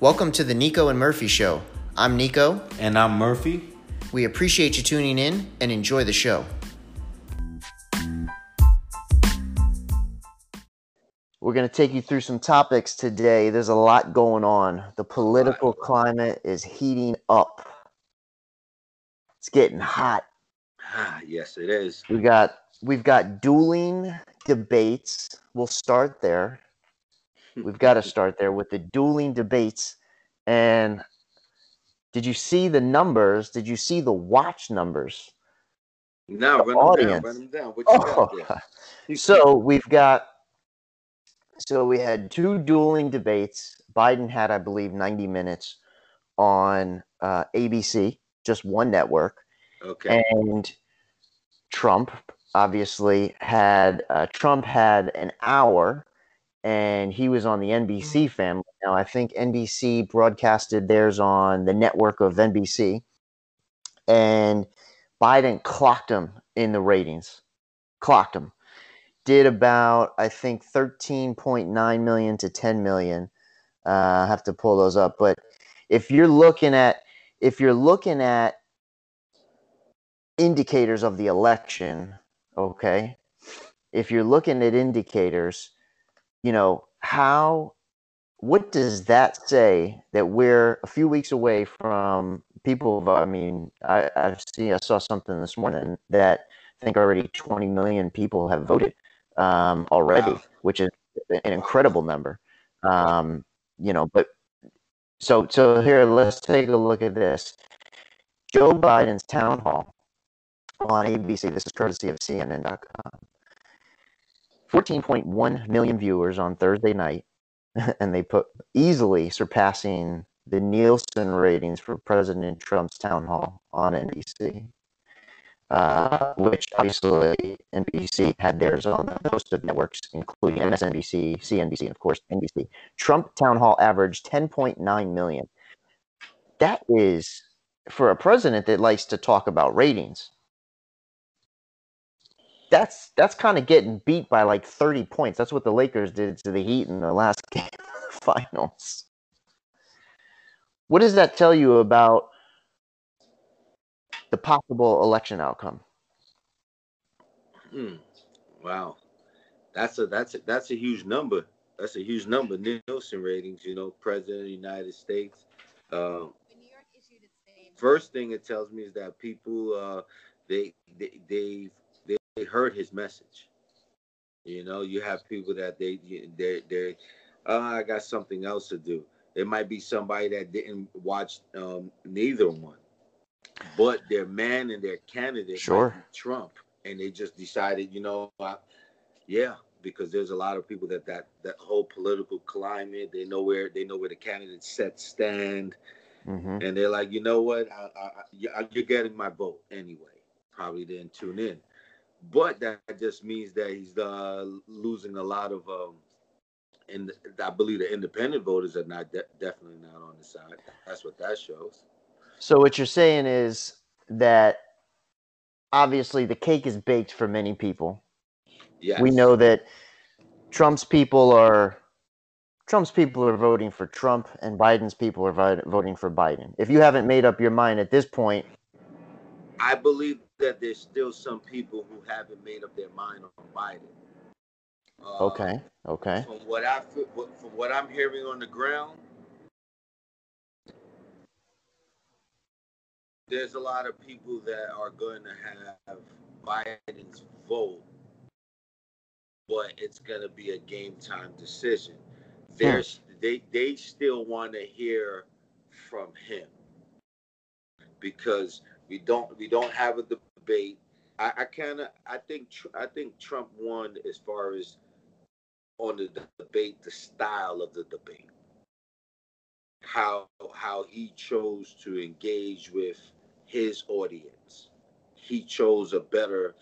Welcome to the Nico and Murphy Show. I'm Nico. And I'm Murphy. We appreciate you tuning in and enjoy the show. We're going to take you through some topics today. There's a lot going on. The political climate is heating up. It's getting hot. Ah, yes, it is. We got we've got dueling debates. We'll start there. We've got to start there with the dueling debates. And did you see the numbers? Did you see the watch numbers? No, run audience. them down. Down. Oh. so we've got. So we had two dueling debates. Biden had, I believe, 90 minutes on uh, ABC, just one network. Okay. And Trump obviously had uh, Trump had an hour, and he was on the NBC mm. family. Now I think NBC broadcasted theirs on the network of NBC, and Biden clocked him in the ratings. Clocked him. Did about I think thirteen point nine million to ten million. Uh, I have to pull those up, but if you're looking at if you're looking at indicators of the election, okay? If you're looking at indicators, you know, how what does that say that we're a few weeks away from people I mean, I, I've seen I saw something this morning that I think already 20 million people have voted um, already, wow. which is an incredible number. Um, you know, but so so here let's take a look at this. Joe Biden's town hall on ABC. This is courtesy of CNN.com. 14.1 million viewers on Thursday night, and they put easily surpassing the Nielsen ratings for President Trump's town hall on NBC, uh, which obviously NBC had theirs on a host of networks, including MSNBC, CNBC, and of course NBC. Trump town hall averaged 10.9 million. That is for a president that likes to talk about ratings that's that's kind of getting beat by like 30 points. That's what the Lakers did to the Heat in the last game of the finals. What does that tell you about the possible election outcome? Hmm. Wow, that's a that's a that's a huge number. That's a huge number. Nielsen ratings, you know, President of the United States. Uh, first thing it tells me is that people uh, they they they've they heard his message. You know, you have people that they they they oh, I got something else to do. It might be somebody that didn't watch um, neither one, but their man and their candidate, sure, Trump, and they just decided, you know, I, yeah, because there's a lot of people that that that whole political climate, they know where they know where the candidate set stand, mm-hmm. and they're like, you know what, I, I, you're getting my vote anyway. Probably didn't tune in but that just means that he's uh, losing a lot of um, and I believe the independent voters are not de- definitely not on the side. That's what that shows. So what you're saying is that obviously the cake is baked for many people. Yes. We know that Trump's people are Trump's people are voting for Trump and Biden's people are voting for Biden. If you haven't made up your mind at this point, I believe that there's still some people who haven't made up their mind on Biden. Uh, okay. Okay. From what I from what I'm hearing on the ground, there's a lot of people that are going to have Biden's vote, but it's going to be a game time decision. Hmm. There's they they still want to hear from him because we don't we don't have a debate. I, I kind of I think I think Trump won as far as on the debate, the style of the debate, how how he chose to engage with his audience. He chose a better,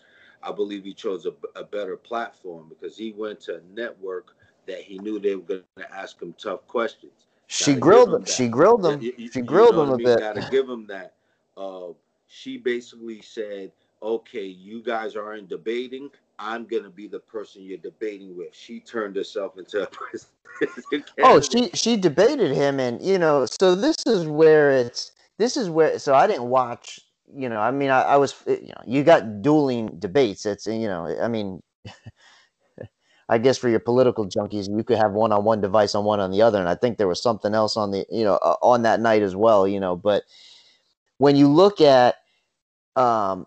I believe he chose a, a better platform because he went to a network that he knew they were going to ask him tough questions. She grilled him. She grilled him. she grilled him a bit. Got to give him that. Uh, she basically said, okay, you guys aren't debating. I'm gonna be the person you're debating with. She turned herself into a president. oh, she she debated him, and you know, so this is where it's this is where. So I didn't watch. You know, I mean, I, I was. You know, you got dueling debates. It's you know, I mean. I guess for your political junkies, you could have one on one device on one on the other, and I think there was something else on the you know uh, on that night as well. You know, but when you look at um,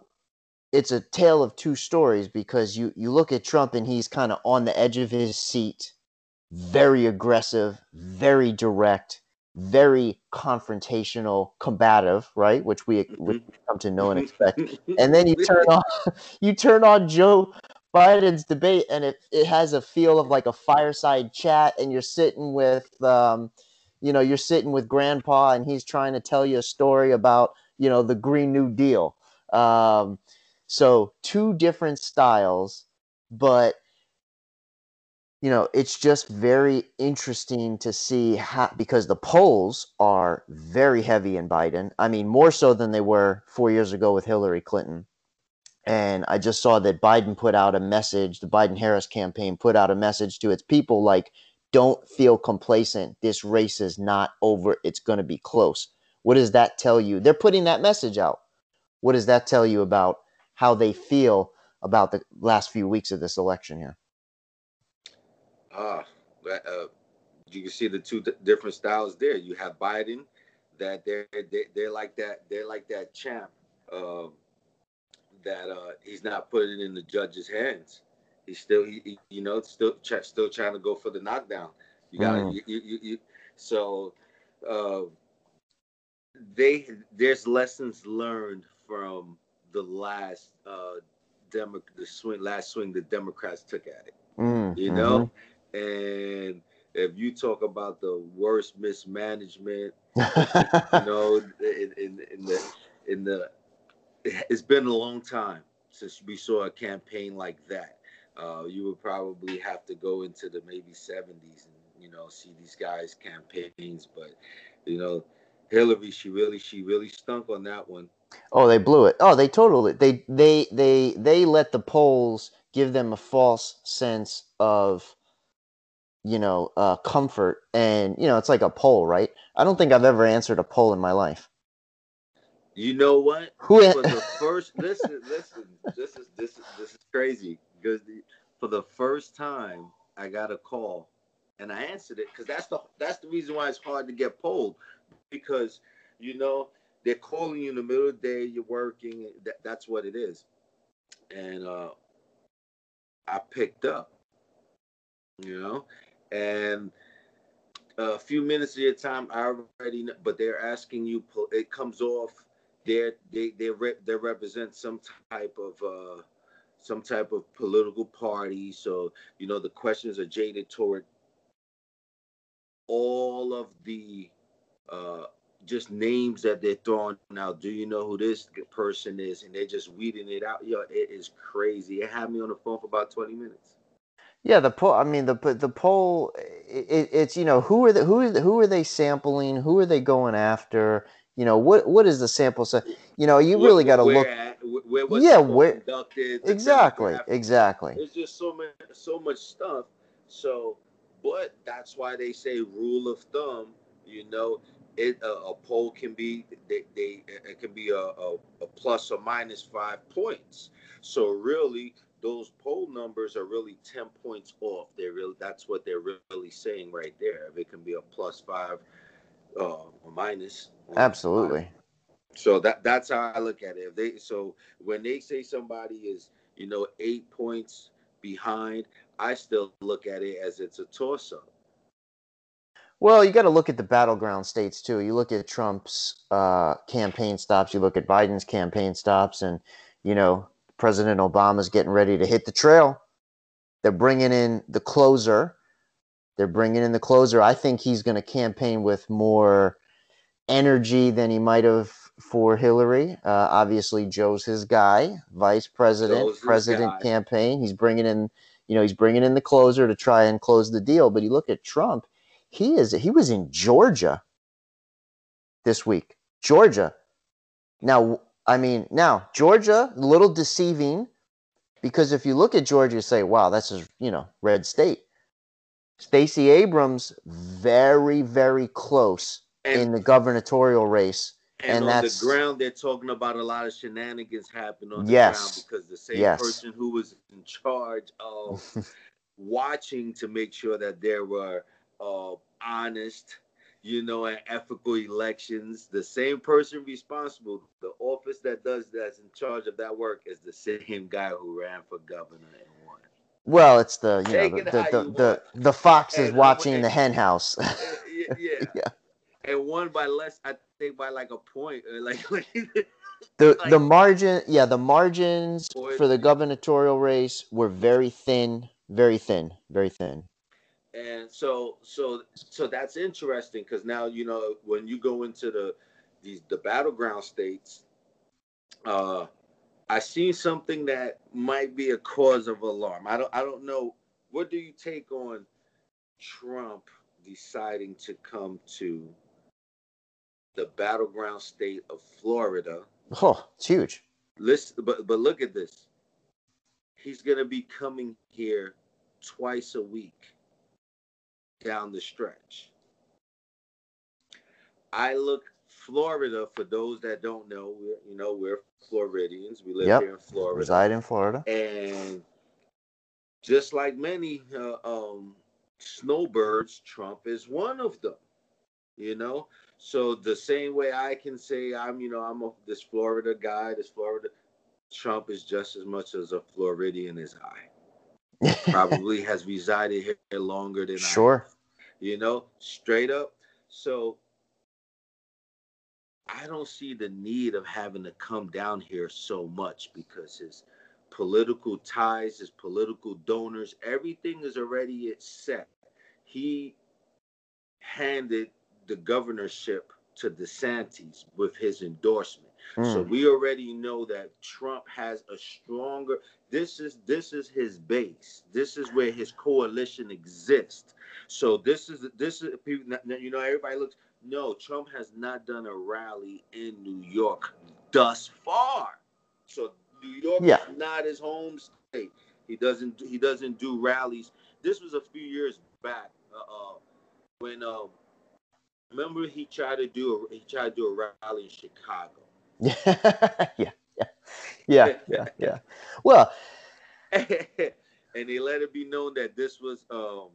it's a tale of two stories because you you look at Trump and he's kind of on the edge of his seat, very aggressive, very direct, very confrontational, combative, right? Which we, we mm-hmm. come to know and expect. and then you turn on you turn on Joe Biden's debate, and it it has a feel of like a fireside chat, and you're sitting with um, you know, you're sitting with Grandpa, and he's trying to tell you a story about you know the Green New Deal. Um, so two different styles, but you know, it's just very interesting to see how because the polls are very heavy in Biden. I mean, more so than they were four years ago with Hillary Clinton. And I just saw that Biden put out a message, the Biden Harris campaign put out a message to its people like, don't feel complacent. This race is not over. It's going to be close. What does that tell you? They're putting that message out. What does that tell you about how they feel about the last few weeks of this election here. Ah, uh, uh, you can see the two d- different styles there. You have Biden, that they're they, they're like that they're like that champ uh, that uh, he's not putting in the judge's hands. He's still he, he you know still ch- still trying to go for the knockdown. You got mm. you, you, you, you, so uh, they there's lessons learned from the last uh Demo- the swing last swing the Democrats took at it. Mm, you know, mm-hmm. and if you talk about the worst mismanagement, you know, in, in, in the in the it's been a long time since we saw a campaign like that. Uh, you would probably have to go into the maybe 70s and you know see these guys campaigns, but you know, Hillary, she really she really stunk on that one. Oh, they blew it. Oh, they totally they they they they let the polls give them a false sense of you know uh, comfort, and you know it's like a poll, right? I don't think I've ever answered a poll in my life. You know what? Who for the first listen, listen, this is this is this is crazy because the, for the first time I got a call and I answered it because that's the that's the reason why it's hard to get polled because you know they're calling you in the middle of the day, you're working, that, that's what it is. And uh, I picked up, you know, and a few minutes of your time, I already know, but they're asking you, it comes off, they're, they, they, re, they represent some type of, uh, some type of political party. So, you know, the questions are jaded toward all of the uh, just names that they're throwing out. Do you know who this person is? And they're just weeding it out. Yo, it is crazy. It had me on the phone for about 20 minutes. Yeah, the poll. I mean, the the poll. It, it's you know who are the who who are they sampling? Who are they going after? You know what what is the sample size? You know you really got to look. At, where yeah, where conducted, exactly, exactly. There's just so much so much stuff. So, but that's why they say rule of thumb. You know, it a, a poll can be they, they it can be a, a, a plus or minus five points. So really, those poll numbers are really 10 points off. They're really that's what they're really saying right there. If it can be a plus five uh, or minus. Absolutely. Five. So that that's how I look at it. If they so when they say somebody is you know eight points behind, I still look at it as it's a toss up. Well, you got to look at the battleground states too. You look at Trump's uh, campaign stops. You look at Biden's campaign stops, and you know President Obama's getting ready to hit the trail. They're bringing in the closer. They're bringing in the closer. I think he's going to campaign with more energy than he might have for Hillary. Uh, obviously, Joe's his guy, vice president, Joe's president campaign. He's bringing in, you know, he's bringing in the closer to try and close the deal. But you look at Trump he is he was in Georgia this week. Georgia. Now I mean, now Georgia, a little deceiving because if you look at Georgia, you say, wow, that's a you know red state. Stacey Abrams very very close and, in the gubernatorial race. And, and on the ground, they're talking about a lot of shenanigans happening on the yes, ground because the same yes. person who was in charge of watching to make sure that there were uh, honest, you know, and ethical elections. The same person responsible, the office that does that's in charge of that work is the same guy who ran for governor and won. Well, it's the you Take know the the, the, the, the, fox is and, watching and, the hen house. yeah, yeah. yeah. And won by less, I think, by like a point. Like, like the like, the margin, yeah, the margins for the gubernatorial race were very thin, very thin, very thin and so so so that's interesting because now you know when you go into the these the battleground states uh i see something that might be a cause of alarm. I don't i don't know. What do you take on trump deciding to come to the battleground state of florida? Oh it's huge. Listen but but look at this. He's gonna be coming here twice a week down the stretch. I look Florida for those that don't know. We're, you know, we're Floridians. We live yep. here in Florida. Reside in Florida. And just like many uh, um, snowbirds, Trump is one of them. You know, so the same way I can say I'm, you know, I'm a, this Florida guy, this Florida. Trump is just as much as a Floridian as I. probably has resided here longer than I sure. I you know, straight up. So I don't see the need of having to come down here so much because his political ties, his political donors, everything is already set. He handed the governorship to DeSantis with his endorsement. Mm. So hmm. we already know that Trump has a stronger this is this is his base. This is where his coalition exists. So this is this is people you know everybody looks no, Trump has not done a rally in New York thus far. So New York yeah. is not his home state. He doesn't he doesn't do rallies. This was a few years back uh, uh when um remember he tried to do a he tried to do a rally in Chicago yeah, yeah, yeah, yeah, yeah. Well, and they let it be known that this was um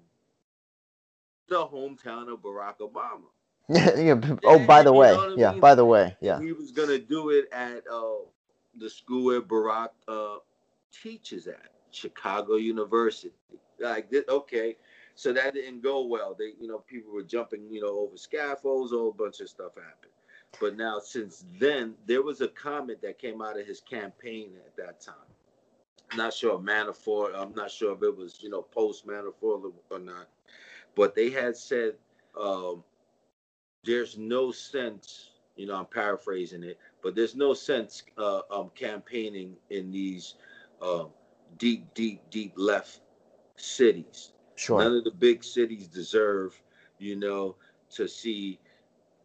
the hometown of Barack Obama. yeah. Oh, by the way, yeah. By the way, yeah. He was gonna do it at uh, the school where Barack uh, teaches at, Chicago University. Like, this, okay, so that didn't go well. They, you know, people were jumping, you know, over scaffolds. A whole bunch of stuff happened. But now, since then, there was a comment that came out of his campaign at that time. I'm not sure Manafort. I'm not sure if it was you know post Manafort or not, but they had said um, there's no sense. You know, I'm paraphrasing it, but there's no sense uh, um, campaigning in these uh, deep, deep, deep left cities. Sure. None of the big cities deserve, you know, to see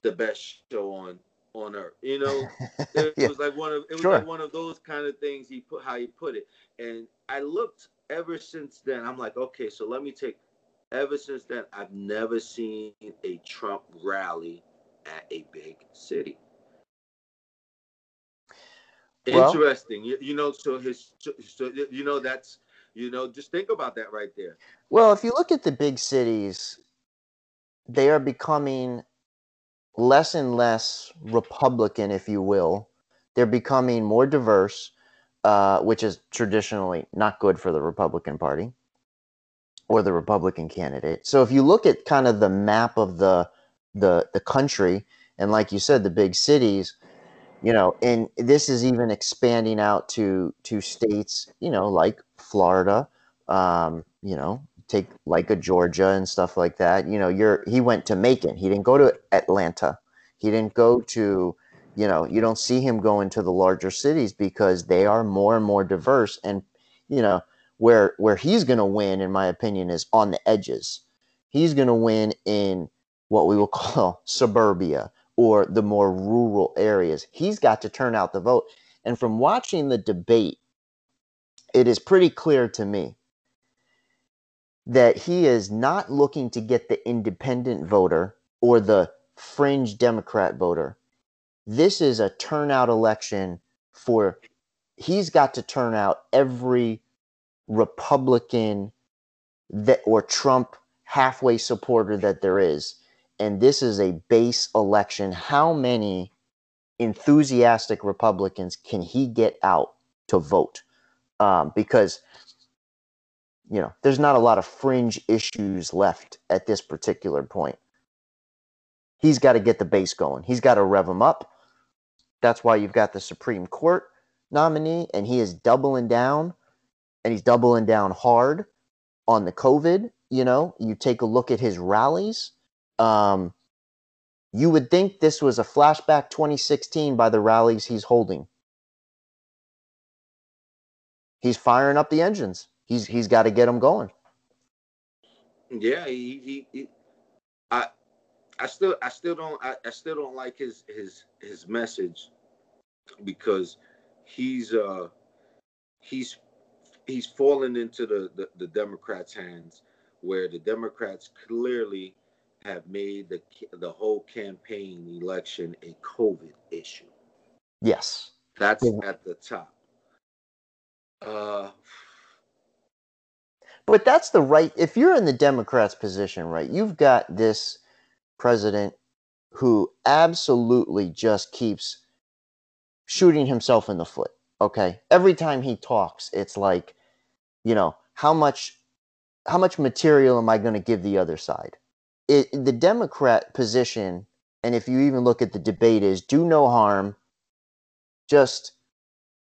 the best show on on earth. You know, it yeah. was like one of it was sure. like one of those kind of things he put how he put it. And I looked ever since then. I'm like, okay, so let me take. Ever since then, I've never seen a Trump rally at a big city. Well, Interesting. You, you know, so his so you know that's you know just think about that right there. Well, if you look at the big cities, they are becoming less and less Republican, if you will. They're becoming more diverse, uh, which is traditionally not good for the Republican Party or the Republican candidate. So if you look at kind of the map of the the the country, and like you said, the big cities, you know, and this is even expanding out to to states, you know, like Florida, um, you know, take like a Georgia and stuff like that. You know, you're he went to Macon. He didn't go to Atlanta. He didn't go to, you know, you don't see him going to the larger cities because they are more and more diverse. And you know, where where he's going to win, in my opinion, is on the edges. He's going to win in what we will call suburbia or the more rural areas. He's got to turn out the vote. And from watching the debate, it is pretty clear to me that he is not looking to get the independent voter or the fringe Democrat voter. This is a turnout election for he's got to turn out every Republican that or Trump halfway supporter that there is and this is a base election, how many enthusiastic Republicans can he get out to vote? Um, because you know there's not a lot of fringe issues left at this particular point. He's got to get the base going. He's got to rev them up. That's why you've got the Supreme Court nominee, and he is doubling down, and he's doubling down hard on the COVID. You know, you take a look at his rallies um, you would think this was a flashback 2016 by the rallies he's holding. He's firing up the engines. He's he's got to get them going. Yeah, he, he, he, I I still I still don't I, I still don't like his his his message because he's uh he's he's fallen into the, the, the Democrats' hands where the Democrats clearly have made the the whole campaign election a COVID issue. Yes, that's yeah. at the top. Uh, but that's the right. If you're in the Democrats' position, right, you've got this president who absolutely just keeps shooting himself in the foot. Okay, every time he talks, it's like, you know, how much, how much material am I going to give the other side? it, the Democrat position, and if you even look at the debate, is do no harm, just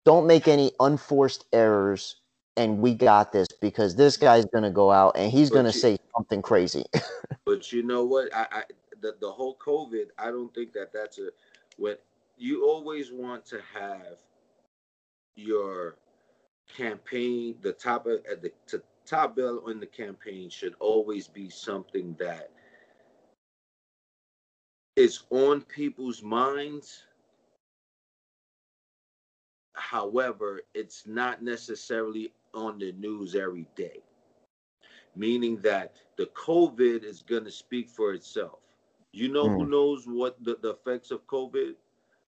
don't make any unforced errors, and we got this because this guy's going to go out and he's going to say something crazy. but you know what? I, I the, the whole COVID, I don't think that that's a what you always want to have your campaign the top of at the to, top bill in the campaign should always be something that is on people's minds. However, it's not necessarily on the news every day, meaning that the COVID is going to speak for itself. You know mm. who hmm. knows what the, the effects of COVID?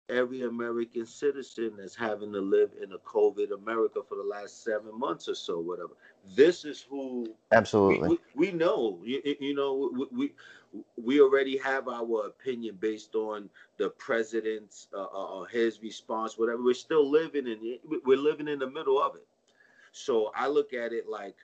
Every American citizen is having to live in a COVID America for the last seven months or so, whatever. This is who absolutely we, we, we know. You, you know, we, we we already have our opinion based on the president's uh, uh, uh, his response whatever we're still living in we're living in the middle of it so i look at it like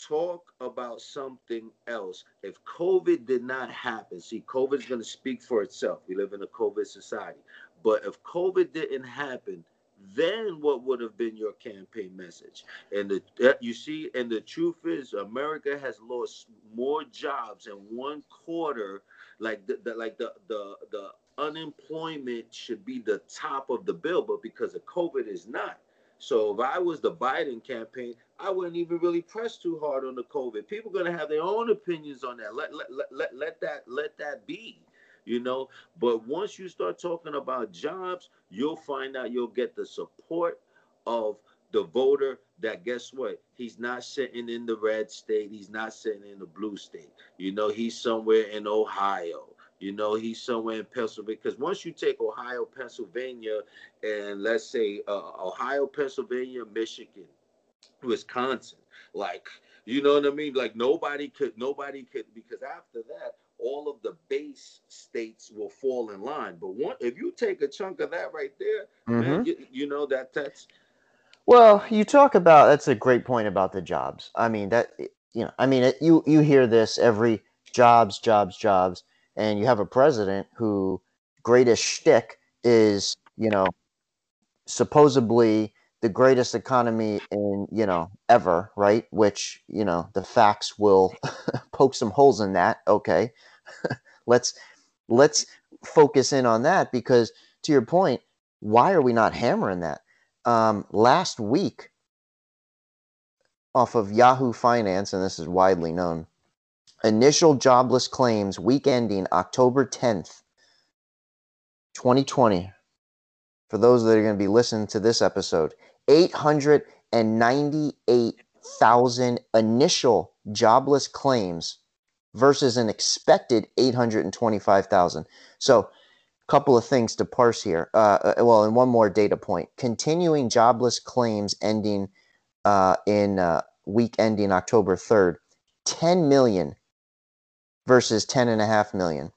talk about something else if covid did not happen see covid is going to speak for itself we live in a covid society but if covid didn't happen then what would have been your campaign message? And the uh, you see, and the truth is, America has lost more jobs in one quarter. Like the, the like the the the unemployment should be the top of the bill, but because of COVID, is not. So if I was the Biden campaign, I wouldn't even really press too hard on the COVID. People are gonna have their own opinions on that. Let let let, let, let that let that be you know. But once you start talking about jobs, you'll find out you'll get the support of the voter that guess what he's not sitting in the red state he's not sitting in the blue state you know he's somewhere in ohio you know he's somewhere in pennsylvania because once you take ohio pennsylvania and let's say uh, ohio pennsylvania michigan wisconsin like you know what i mean like nobody could nobody could because after that all of the base states will fall in line. But one, if you take a chunk of that right there, mm-hmm. man, you, you, know that that's. Well, you talk about that's a great point about the jobs. I mean that you know, I mean it, you you hear this every jobs, jobs, jobs, and you have a president who greatest shtick is you know supposedly the greatest economy in you know ever right? Which you know the facts will poke some holes in that. Okay. Let's let's focus in on that because to your point why are we not hammering that? Um, last week off of yahoo finance and this is widely known initial jobless claims week ending october 10th 2020, for those that are going to be listening to this episode, 898,000 initial jobless claims versus an expected 825,000. So, a couple of things to parse here. Uh, uh, well, and one more data point. Continuing jobless claims ending uh, in uh, week ending October 3rd, 10 million versus 10.5 million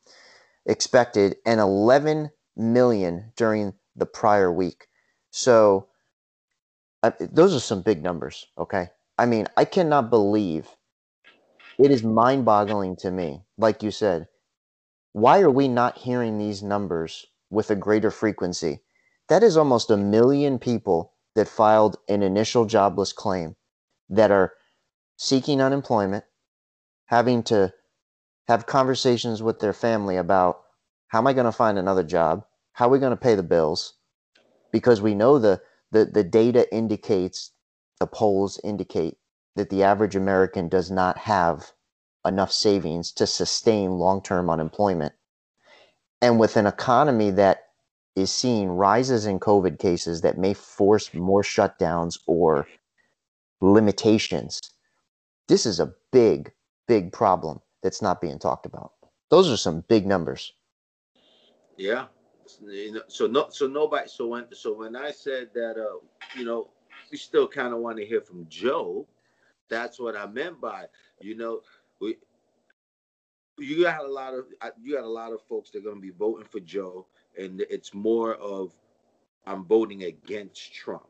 expected, and 11 million during the prior week. So, uh, those are some big numbers, okay? I mean, I cannot believe it is mind boggling to me, like you said. Why are we not hearing these numbers with a greater frequency? That is almost a million people that filed an initial jobless claim that are seeking unemployment, having to have conversations with their family about how am I going to find another job? How are we going to pay the bills? Because we know the, the, the data indicates, the polls indicate that the average American does not have enough savings to sustain long term unemployment. And with an economy that is seeing rises in COVID cases that may force more shutdowns or limitations, this is a big, big problem that's not being talked about. Those are some big numbers. Yeah. So no, so nobody. So when so when I said that, uh, you know, we still kind of want to hear from Joe that's what I meant by, you know, we you got a lot of you got a lot of folks that are going to be voting for Joe, and it's more of I'm voting against Trump,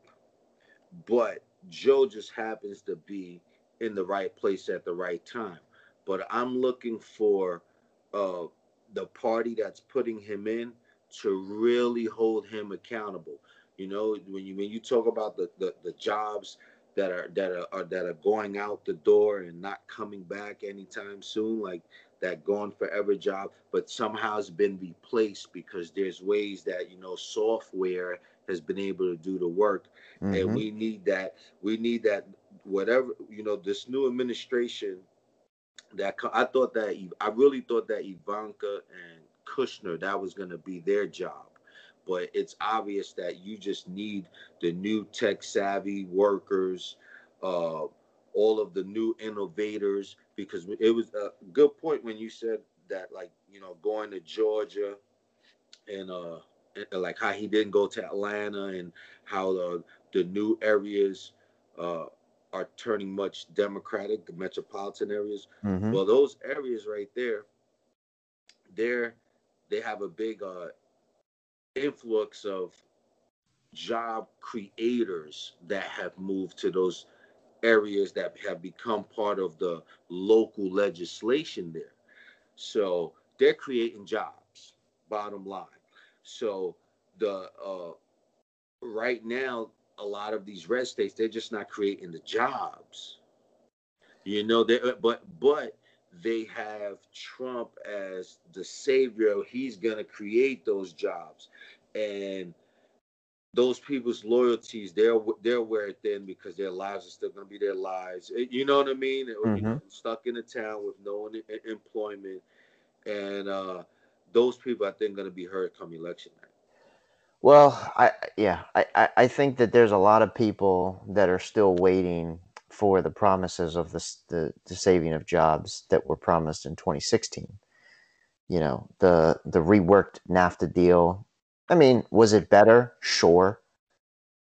but Joe just happens to be in the right place at the right time. But I'm looking for uh, the party that's putting him in to really hold him accountable. You know, when you when you talk about the the, the jobs that are that are, are, that are going out the door and not coming back anytime soon like that gone forever job but somehow has been replaced because there's ways that you know software has been able to do the work mm-hmm. and we need that we need that whatever you know this new administration that I thought that I really thought that Ivanka and Kushner that was going to be their job. But it's obvious that you just need the new tech savvy workers, uh, all of the new innovators, because it was a good point when you said that, like, you know, going to Georgia and, uh, like how he didn't go to Atlanta and how the, the new areas, uh, are turning much democratic, the metropolitan areas. Mm-hmm. Well, those areas right there, they're they have a big uh, influx of job creators that have moved to those areas that have become part of the local legislation there. So they're creating jobs, bottom line. So the uh, right now, a lot of these red states, they're just not creating the jobs. You know, they but but they have Trump as the savior. He's going to create those jobs. And those people's loyalties, they're they're wear then because their lives are still going to be their lives. Eh, you know what I mean? Mm-hmm. Stuck in a town with no employment, and uh, those people, I think, going to be hurt come election. Well, I yeah, I, I think that there's a lot of people that are still waiting for the promises of the, the, the saving of jobs that were promised in 2016. You know, the the reworked NAFTA deal. I mean, was it better? Sure.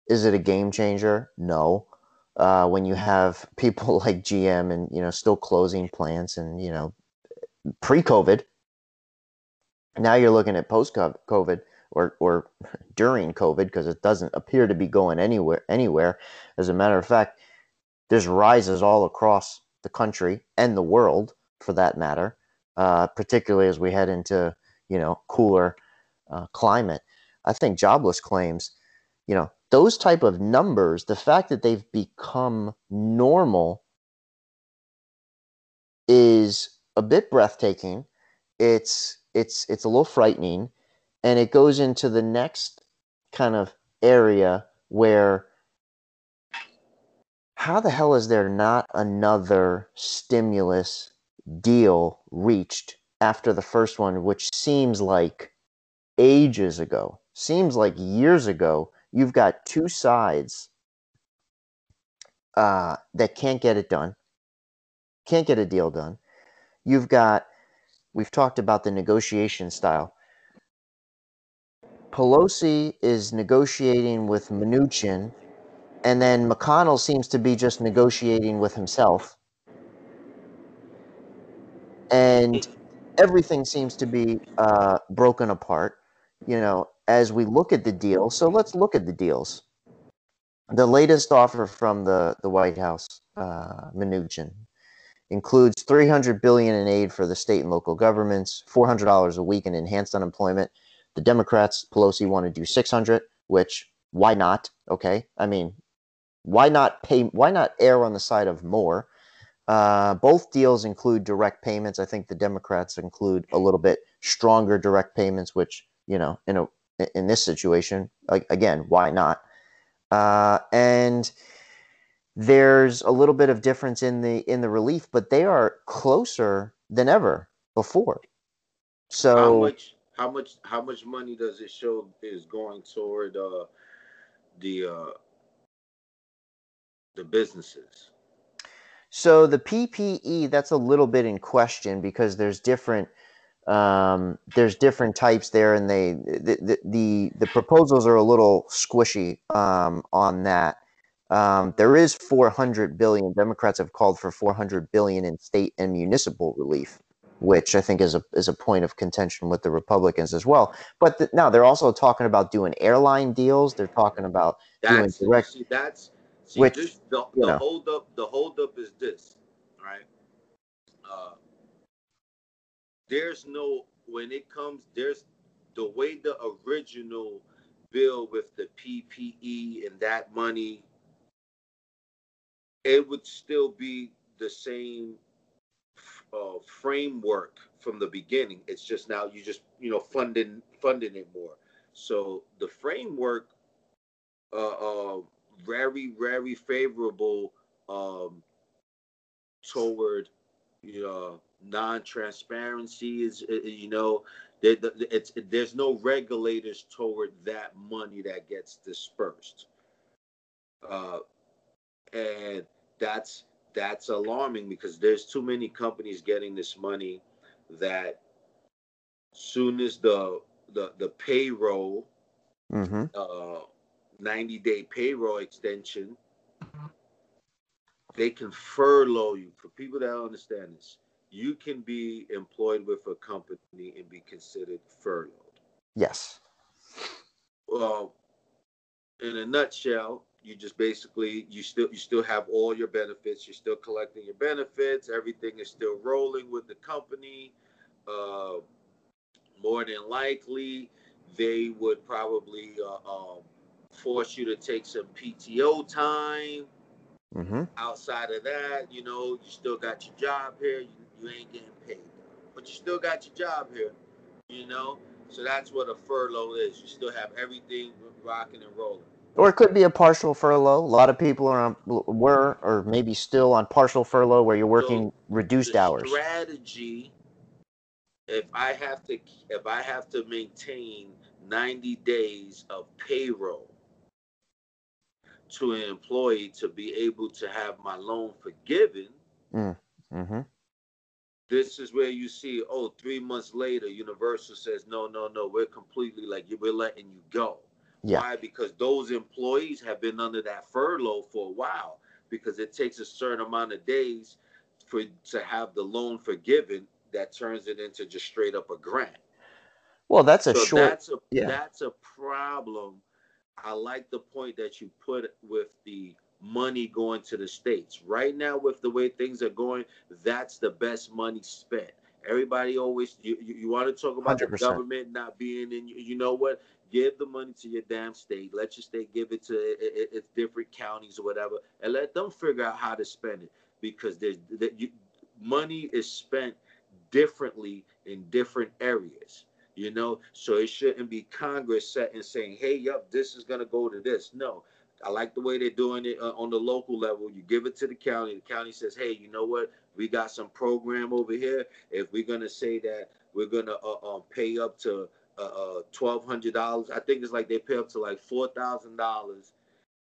Is it a game changer? No. Uh, when you have people like GM and you know still closing plants and you know pre-COVID, now you're looking at post-COVID or or during COVID because it doesn't appear to be going anywhere anywhere. As a matter of fact, there's rises all across the country and the world, for that matter, uh, particularly as we head into you know cooler uh, climate. I think jobless claims, you know, those type of numbers, the fact that they've become normal is a bit breathtaking. It's it's it's a little frightening, and it goes into the next kind of area where how the hell is there not another stimulus deal reached after the first one, which seems like ages ago, seems like years ago, you've got two sides uh, that can't get it done, can't get a deal done. You've got, we've talked about the negotiation style. Pelosi is negotiating with Mnuchin, and then McConnell seems to be just negotiating with himself. And everything seems to be uh, broken apart, you know, as we look at the deal. So let's look at the deals. The latest offer from the, the White House, uh, Mnuchin, includes 300 billion in aid for the state and local governments, $400 a week in enhanced unemployment. The Democrats, Pelosi, want to do 600, which why not? Okay, I mean, why not pay? Why not err on the side of more? Uh, both deals include direct payments. I think the Democrats include a little bit stronger direct payments, which you know, in a in this situation, like, again, why not? Uh, and there's a little bit of difference in the in the relief, but they are closer than ever before. So how much how much how much money does it show is going toward uh, the uh, the businesses? So the PPE, that's a little bit in question because there's different um, there's different types there, and they the the the, the proposals are a little squishy um, on that. Um, there is 400 billion. Democrats have called for 400 billion in state and municipal relief, which I think is a is a point of contention with the Republicans as well. But the, now they're also talking about doing airline deals. They're talking about that's, doing direct. See, that's See, Which, this, the, the hold up, the hold up is this, right? Uh, there's no when it comes there's the way the original bill with the PPE and that money, it would still be the same uh, framework from the beginning. It's just now you just you know funding funding it more. So the framework uh, uh, very, very favorable um, toward you know non-transparency. Is you know it's there's no regulators toward that money that gets dispersed, uh, and that's that's alarming because there's too many companies getting this money that soon as the the the payroll mm-hmm. uh, 90 day payroll extension, they can furlough you. For people that understand this, you can be employed with a company and be considered furloughed. Yes. Well, in a nutshell, you just basically you still you still have all your benefits. You're still collecting your benefits. Everything is still rolling with the company. Uh, more than likely, they would probably uh, um, force you to take some PTO time. Mm-hmm. Outside of that, you know, you still got your job here. You, you ain't getting paid, but you still got your job here. You know, so that's what a furlough is. You still have everything rocking and rolling. Or it could be a partial furlough. A lot of people are on, were or maybe still on partial furlough where you're working so reduced hours. Strategy. If I have to, if I have to maintain 90 days of payroll, to an employee to be able to have my loan forgiven. Mm. Mm-hmm. This is where you see, oh, three months later, Universal says, no, no, no, we're completely like we're letting you go. Yeah. Why? Because those employees have been under that furlough for a while. Because it takes a certain amount of days for to have the loan forgiven that turns it into just straight up a grant. Well, that's a so short. That's a yeah. that's a problem I like the point that you put with the money going to the states. Right now, with the way things are going, that's the best money spent. Everybody always you, you, you want to talk about 100%. the government not being in. You know what? Give the money to your damn state. Let your state give it to its different counties or whatever, and let them figure out how to spend it because there's that you, money is spent differently in different areas you know? So it shouldn't be congress setting saying hey yup this is to go to this. No. I like the way they're doing it uh, on the local level. You give it to the county the county says hey you know what? We got some program over here. If we're to say that we're to uh, um, pay up to uh, uh twelve hundred dollars. I think it's like they pay up to like four thousand dollars,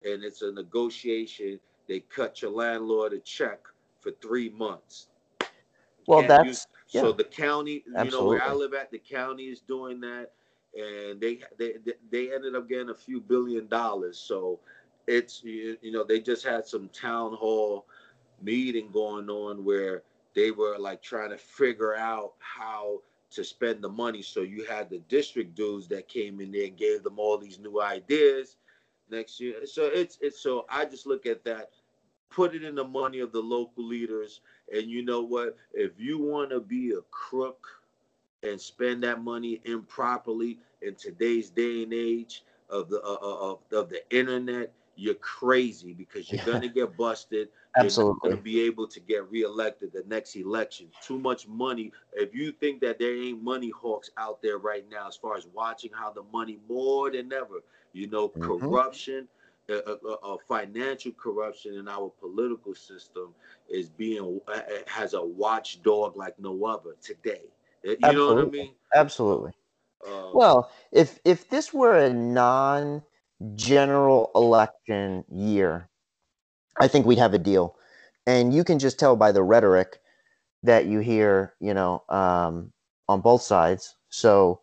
and it's a negotiation. They cut your landlord a check for three months. Well, and that's you, so the county. Absolutely. You know where I live at, the county is doing that, and they they they ended up getting a few billion dollars. So it's you, you know they just had some town hall meeting going on where they were like trying to figure out how to spend the money. So you had the district dudes that came in there and gave them all these new ideas next year. So it's it's so I just look at that, put it in the money of the local leaders, and you know what? If you want to be a crook and spend that money improperly in today's day and age of the uh, uh of, of the internet, you're crazy because you're gonna get busted. Absolutely. You're not gonna be able to get reelected the next election. Too much money. If you think that there ain't money hawks out there right now, as far as watching how the money more than ever, you know, mm-hmm. corruption, uh, uh, uh, financial corruption in our political system is being has a watchdog like no other today. You Absolutely. know what I mean? Absolutely. Um, well, if if this were a non general election year, I think we'd have a deal. And you can just tell by the rhetoric that you hear, you know, um, on both sides. So,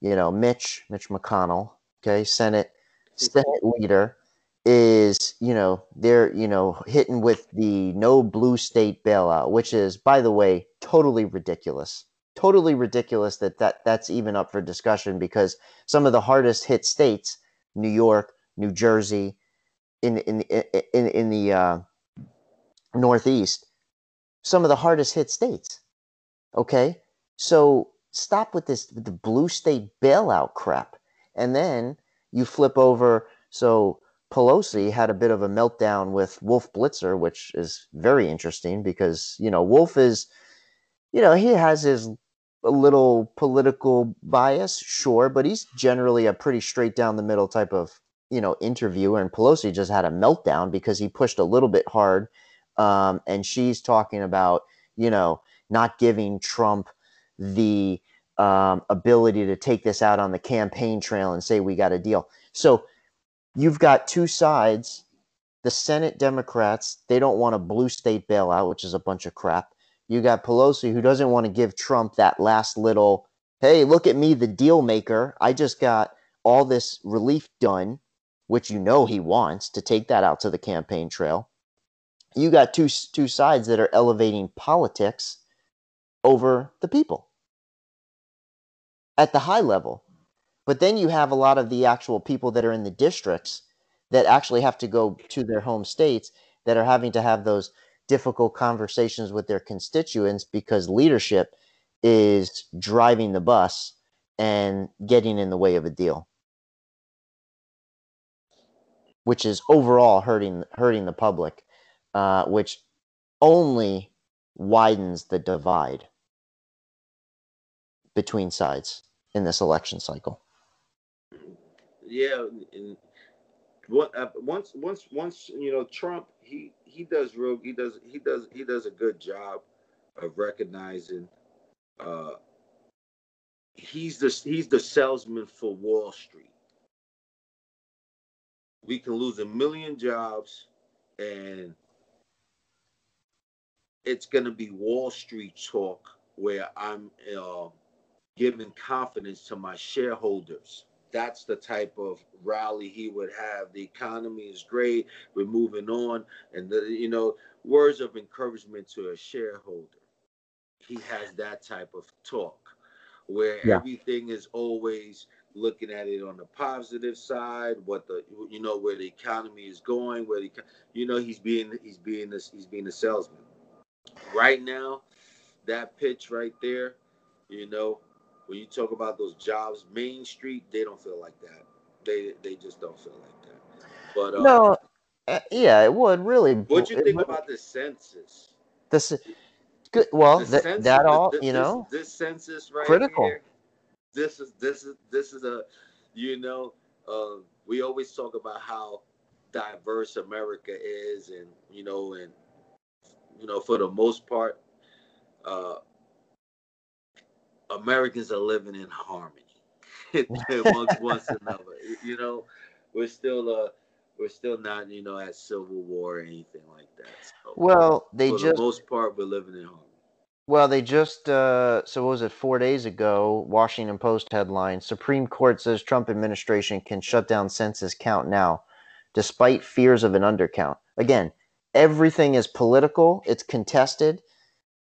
you know, Mitch, Mitch McConnell, okay, Senate, Senate leader is, you know, they're, you know, hitting with the no blue state bailout, which is, by the way, totally ridiculous. Totally ridiculous that, that that's even up for discussion because some of the hardest hit states New York, New Jersey, in in in in the uh, Northeast, some of the hardest hit states. Okay, so stop with this the blue state bailout crap, and then you flip over. So Pelosi had a bit of a meltdown with Wolf Blitzer, which is very interesting because you know Wolf is, you know, he has his a little political bias, sure, but he's generally a pretty straight down the middle type of you know interviewer. And Pelosi just had a meltdown because he pushed a little bit hard, um, and she's talking about you know not giving Trump the um, ability to take this out on the campaign trail and say we got a deal. So you've got two sides. The Senate Democrats, they don't want a blue state bailout, which is a bunch of crap. You got Pelosi, who doesn't want to give Trump that last little, hey, look at me, the deal maker. I just got all this relief done, which you know he wants to take that out to the campaign trail. You got two two sides that are elevating politics over the people at the high level. But then you have a lot of the actual people that are in the districts that actually have to go to their home states that are having to have those difficult conversations with their constituents because leadership is driving the bus and getting in the way of a deal which is overall hurting hurting the public uh, which only widens the divide between sides in this election cycle. Yeah and uh, once once once you know trump he he does real he does he does he does a good job of recognizing uh he's the he's the salesman for Wall Street. We can lose a million jobs and it's going to be Wall Street talk where I'm uh, giving confidence to my shareholders that's the type of rally he would have. The economy is great. We're moving on, and the you know words of encouragement to a shareholder. He has that type of talk, where yeah. everything is always looking at it on the positive side. What the you know where the economy is going, where the you know he's being he's being this he's being a salesman. Right now, that pitch right there, you know, when you talk about those jobs, Main Street, they don't feel like that. They they just don't feel like that. But uh, no, uh, yeah, it would really. What do you think would, about the census? This good. Well, th- census, that all you know. This, this census right critical. Here, this is this is this is a, you know, uh, we always talk about how diverse America is, and you know, and you know, for the most part, uh, Americans are living in harmony. amongst one another. You know, we're still uh we're still not you know at civil war or anything like that. So, well, they for just the most part we're living in harmony. Well, they just uh, so what was it four days ago? Washington Post headline: Supreme Court says Trump administration can shut down census count now, despite fears of an undercount. Again, everything is political. It's contested,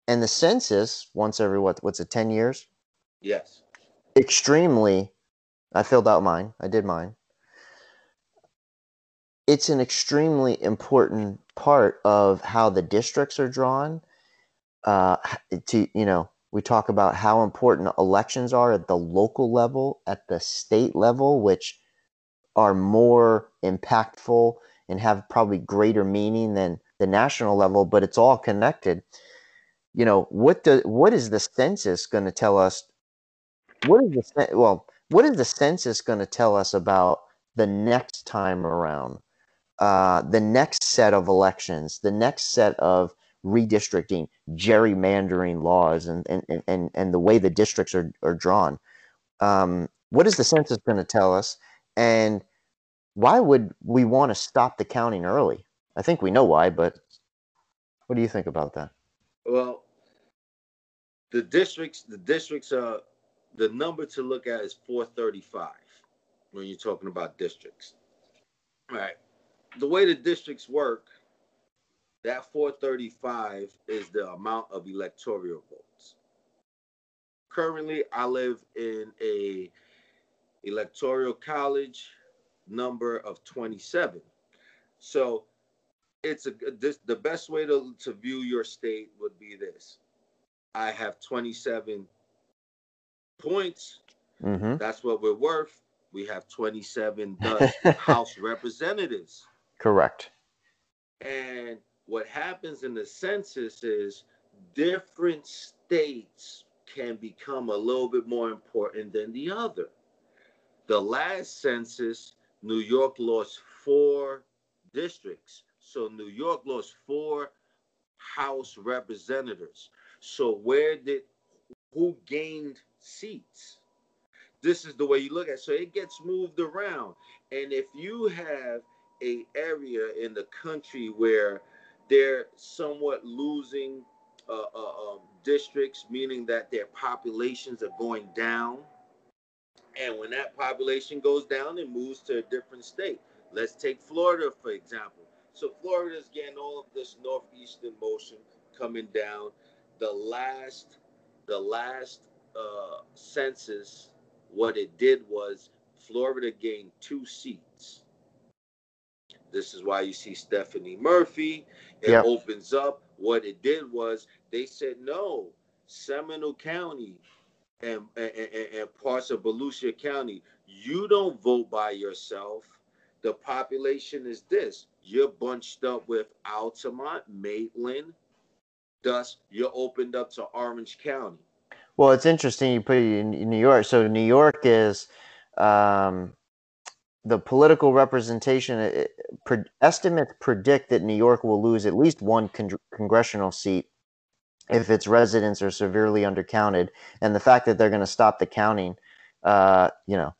and the census once every what? What's it? Ten years? Yes. Extremely. I filled out mine. I did mine. It's an extremely important part of how the districts are drawn uh, to you know we talk about how important elections are at the local level at the state level which are more impactful and have probably greater meaning than the national level but it's all connected you know what the what is the census going to tell us what is the well what is the census going to tell us about the next time around uh, the next set of elections the next set of redistricting, gerrymandering laws, and and and, and the way the districts are, are drawn. Um, what is the census going to tell us? And why would we want to stop the counting early? I think we know why, but what do you think about that? Well, the districts, the districts, uh, the number to look at is 435 when you're talking about districts. All right. The way the districts work, that 435 is the amount of electoral votes. Currently, I live in a electoral college number of 27. So it's a this the best way to, to view your state would be this. I have 27 points. Mm-hmm. That's what we're worth. We have 27 House representatives. Correct. And what happens in the census is different states can become a little bit more important than the other. The last census, New York lost four districts. So New York lost four House representatives. So where did who gained seats? This is the way you look at it. So it gets moved around. And if you have a area in the country where they're somewhat losing uh, uh, um, districts, meaning that their populations are going down. And when that population goes down, it moves to a different state. Let's take Florida, for example. So Florida is getting all of this northeastern motion coming down. The last, the last uh, census, what it did was Florida gained two seats. This is why you see Stephanie Murphy. It yep. opens up. What it did was they said no, Seminole County and, and, and parts of Volusia County, you don't vote by yourself. The population is this. You're bunched up with Altamonte, Maitland. Thus, you're opened up to Orange County. Well, it's interesting you put it in, in New York. So New York is um, the political representation it, pre- estimates predict that New York will lose at least one con- congressional seat if its residents are severely undercounted, and the fact that they're going to stop the counting, uh, you know.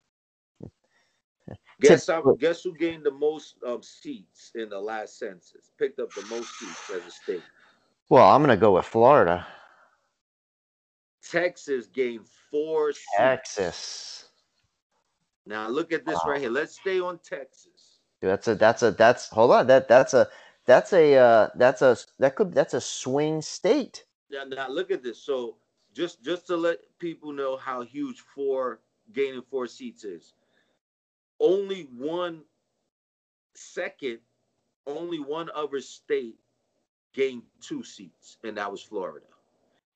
Guess, guess who gained the most um, seats in the last census? Picked up the most seats as a state. Well, I'm going to go with Florida. Texas gained four Texas. Seats. Now look at this wow. right here. Let's stay on Texas. That's a that's a that's hold on that that's a that's a uh, that's a that could that's a swing state. Yeah. Now look at this. So just just to let people know how huge four gaining four seats is. Only one second, only one other state gained two seats, and that was Florida.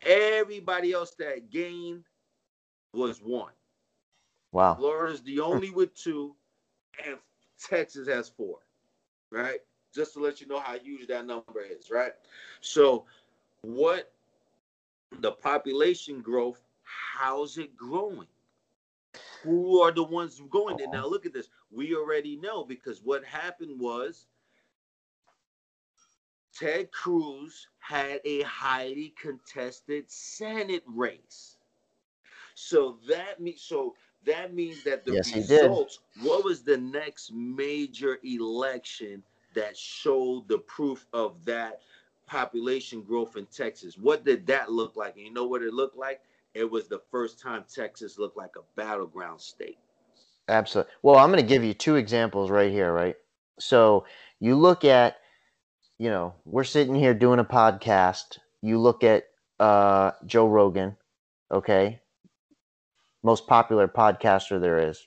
Everybody else that gained was one. Wow. Florida's the hmm. only with two, and Texas has four, right? Just to let you know how huge that number is, right? So, what the population growth, how's it growing? Who are the ones going there? Oh. Now, look at this. We already know because what happened was Ted Cruz had a highly contested Senate race. So that means so that means that the yes, results, what was the next major election that showed the proof of that population growth in Texas? What did that look like? And you know what it looked like? It was the first time Texas looked like a battleground state. Absolutely. Well, I'm going to give you two examples right here, right? So you look at, you know, we're sitting here doing a podcast. You look at uh, Joe Rogan, okay? Most popular podcaster there is.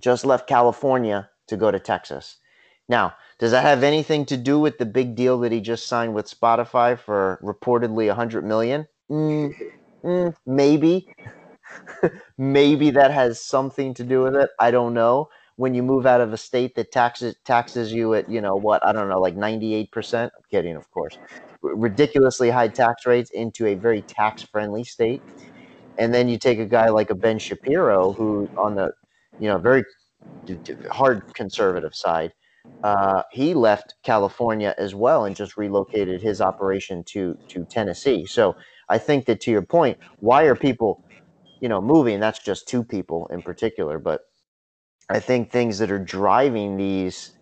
Just left California to go to Texas. Now, does that have anything to do with the big deal that he just signed with Spotify for reportedly 100 million? Mm, mm, maybe. maybe that has something to do with it. I don't know. When you move out of a state that taxes taxes you at, you know, what, I don't know, like 98%. I'm kidding, of course. R- ridiculously high tax rates into a very tax friendly state. And then you take a guy like a Ben Shapiro, who on the, you know, very hard conservative side, uh, he left California as well and just relocated his operation to to Tennessee. So I think that to your point, why are people you know, moving? that's just two people in particular. But I think things that are driving these,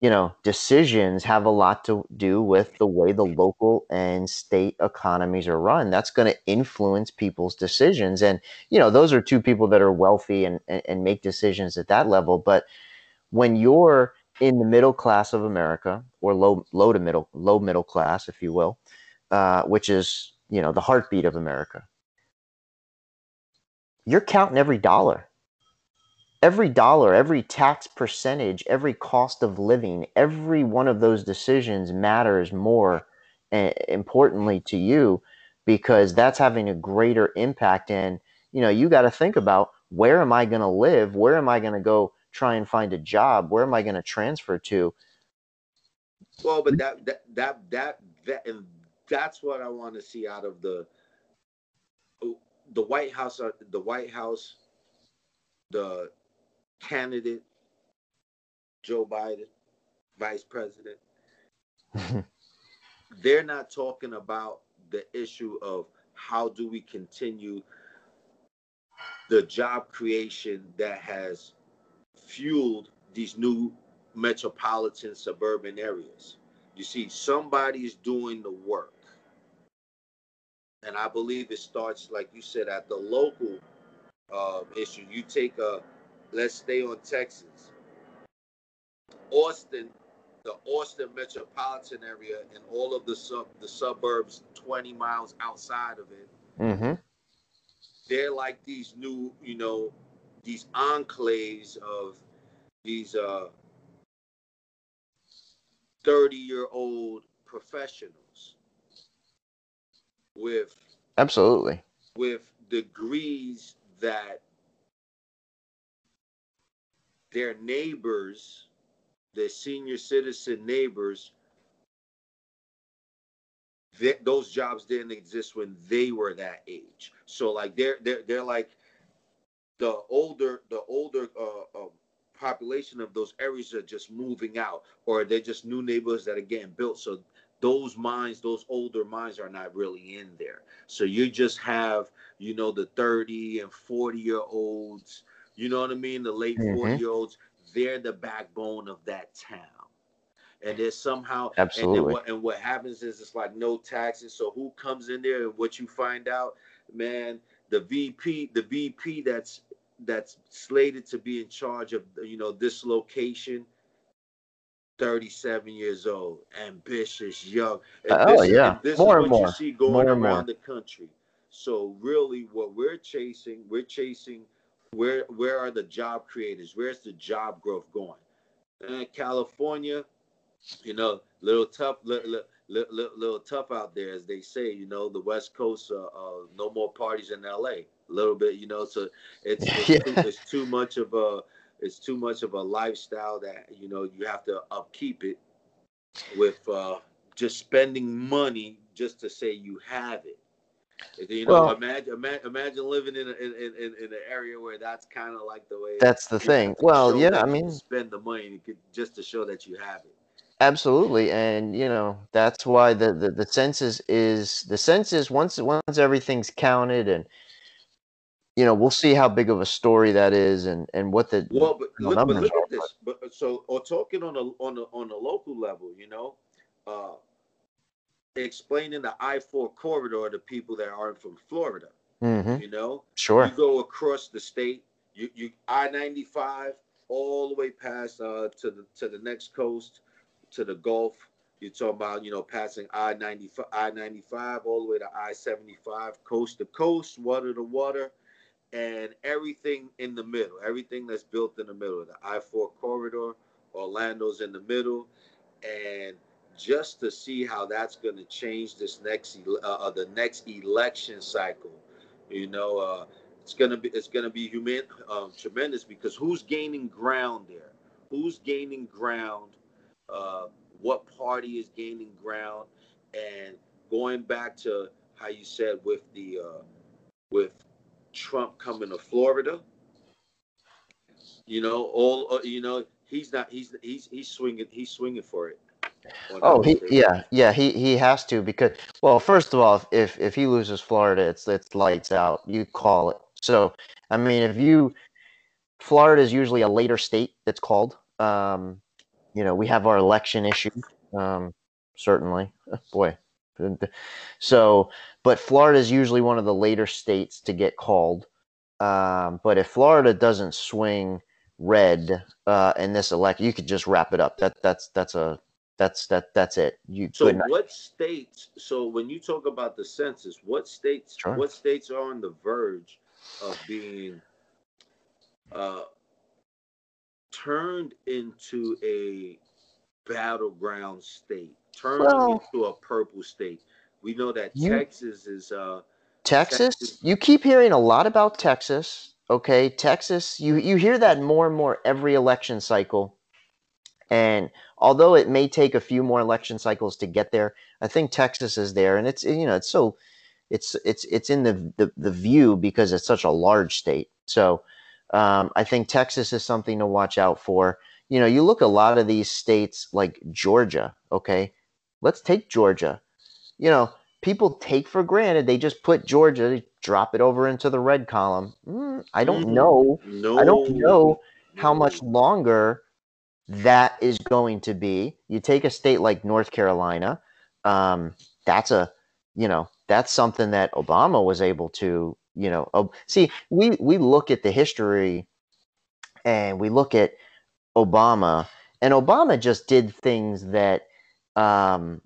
you know, decisions have a lot to do with the way the local and state economies are run. That's going to influence people's decisions. And, you know, those are two people that are wealthy and, and, and make decisions at that level. But when you're in the middle class of America or low, low to middle, low middle class, if you will, uh, which is, you know, the heartbeat of America you're counting every dollar. Every dollar, every tax percentage, every cost of living, every one of those decisions matters more uh, importantly to you because that's having a greater impact. And, you know, you got to think about where am I going to live? Where am I going to go try and find a job? Where am I going to transfer to? Well, but that, that, that, that, that, and that's what I want to see out of the, the White House, uh, the White House, the candidate Joe Biden, Vice President, they're not talking about the issue of how do we continue the job creation that has fueled these new metropolitan suburban areas. You see, somebody's doing the work and I believe it starts, like you said, at the local uh, issue. You take a, let's stay on Texas, Austin, the Austin metropolitan area, and all of the sub the suburbs 20 miles outside of it. Mm-hmm. They're like these new, you know, these enclaves of these uh 30 year old professionals with absolutely with degrees that their neighbors, their senior citizen neighbors, those jobs didn't exist when they were that age. So like they're they're they're like the older the older uh, uh, population of those areas are just moving out, or they're just new neighborhoods that are getting built. So those minds, those older minds are not really in there. So you just have, you know, the 30 and 40 year olds, you know what I mean? The late mm-hmm. 40 year olds, they're the backbone of that town. And there's somehow, absolutely. And, what, and what happens is it's like no taxes. So who comes in there and what you find out, man, the VP, the VP that's that's slated to be in charge of you know this location 37 years old, ambitious, young. And oh this, yeah, this more is and what more. you see going more around more. the country. So really, what we're chasing, we're chasing. Where where are the job creators? Where's the job growth going? And California, you know, little tough, little, little, little, tough out there, as they say. You know, the West Coast, uh, uh, no more parties in L.A. A little bit, you know, so it's it's, yeah. too, it's too much of a it's too much of a lifestyle that you know you have to upkeep it with uh, just spending money just to say you have it. You know, well, imagine, imagine imagine living in a, in, in, in an area where that's kind of like the way. That's the thing. Well, yeah, I mean, spend the money just to show that you have it. Absolutely, and you know that's why the, the, the census is the census once once everything's counted and you know, we'll see how big of a story that is and and what the well, but look, but look at this. But. but so, or talking on a on a on a local level, you know, uh, explaining the I four corridor to people that aren't from Florida. Mm-hmm. You know, sure. You go across the state. You you I ninety five all the way past uh, to the to the next coast to the Gulf. You're talking about you know passing I ninety I ninety five all the way to I seventy five coast to coast, water to water, and everything in the middle. Everything that's built in the middle. The I four corridor, Orlando's in the middle, and just to see how that's going to change this next uh, uh, the next election cycle. You know, uh, it's gonna be it's gonna be human um, tremendous because who's gaining ground there? Who's gaining ground? Uh, what party is gaining ground? And going back to how you said with the uh, with Trump coming to Florida, you know, all uh, you know, he's not he's he's he's swinging he's swinging for it. Oh, he, yeah, yeah, he he has to because well, first of all, if if he loses Florida, it's it's lights out. You call it. So, I mean, if you Florida is usually a later state that's called. Um, you know, we have our election issue. Um, certainly, boy. So, but Florida is usually one of the later states to get called. Um, but if Florida doesn't swing red uh, in this election, you could just wrap it up. That that's that's a that's that that's it. You so what states? So when you talk about the census, what states? Sure. What states are on the verge of being uh, turned into a battleground state, turned well, into a purple state? We know that you, Texas is. Uh, Texas? Texas. You keep hearing a lot about Texas. Okay, Texas. You you hear that more and more every election cycle and although it may take a few more election cycles to get there, I think Texas is there, and it's you know it's so it's it's it's in the the, the view because it's such a large state. So um, I think Texas is something to watch out for. You know, you look a lot of these states like Georgia. Okay, let's take Georgia. You know, people take for granted they just put Georgia, they drop it over into the red column. Mm, I don't mm-hmm. know. No. I don't know how much longer that is going to be you take a state like North Carolina, um, that's a you know that's something that Obama was able to you know uh, see we we look at the history and we look at Obama and Obama just did things that um,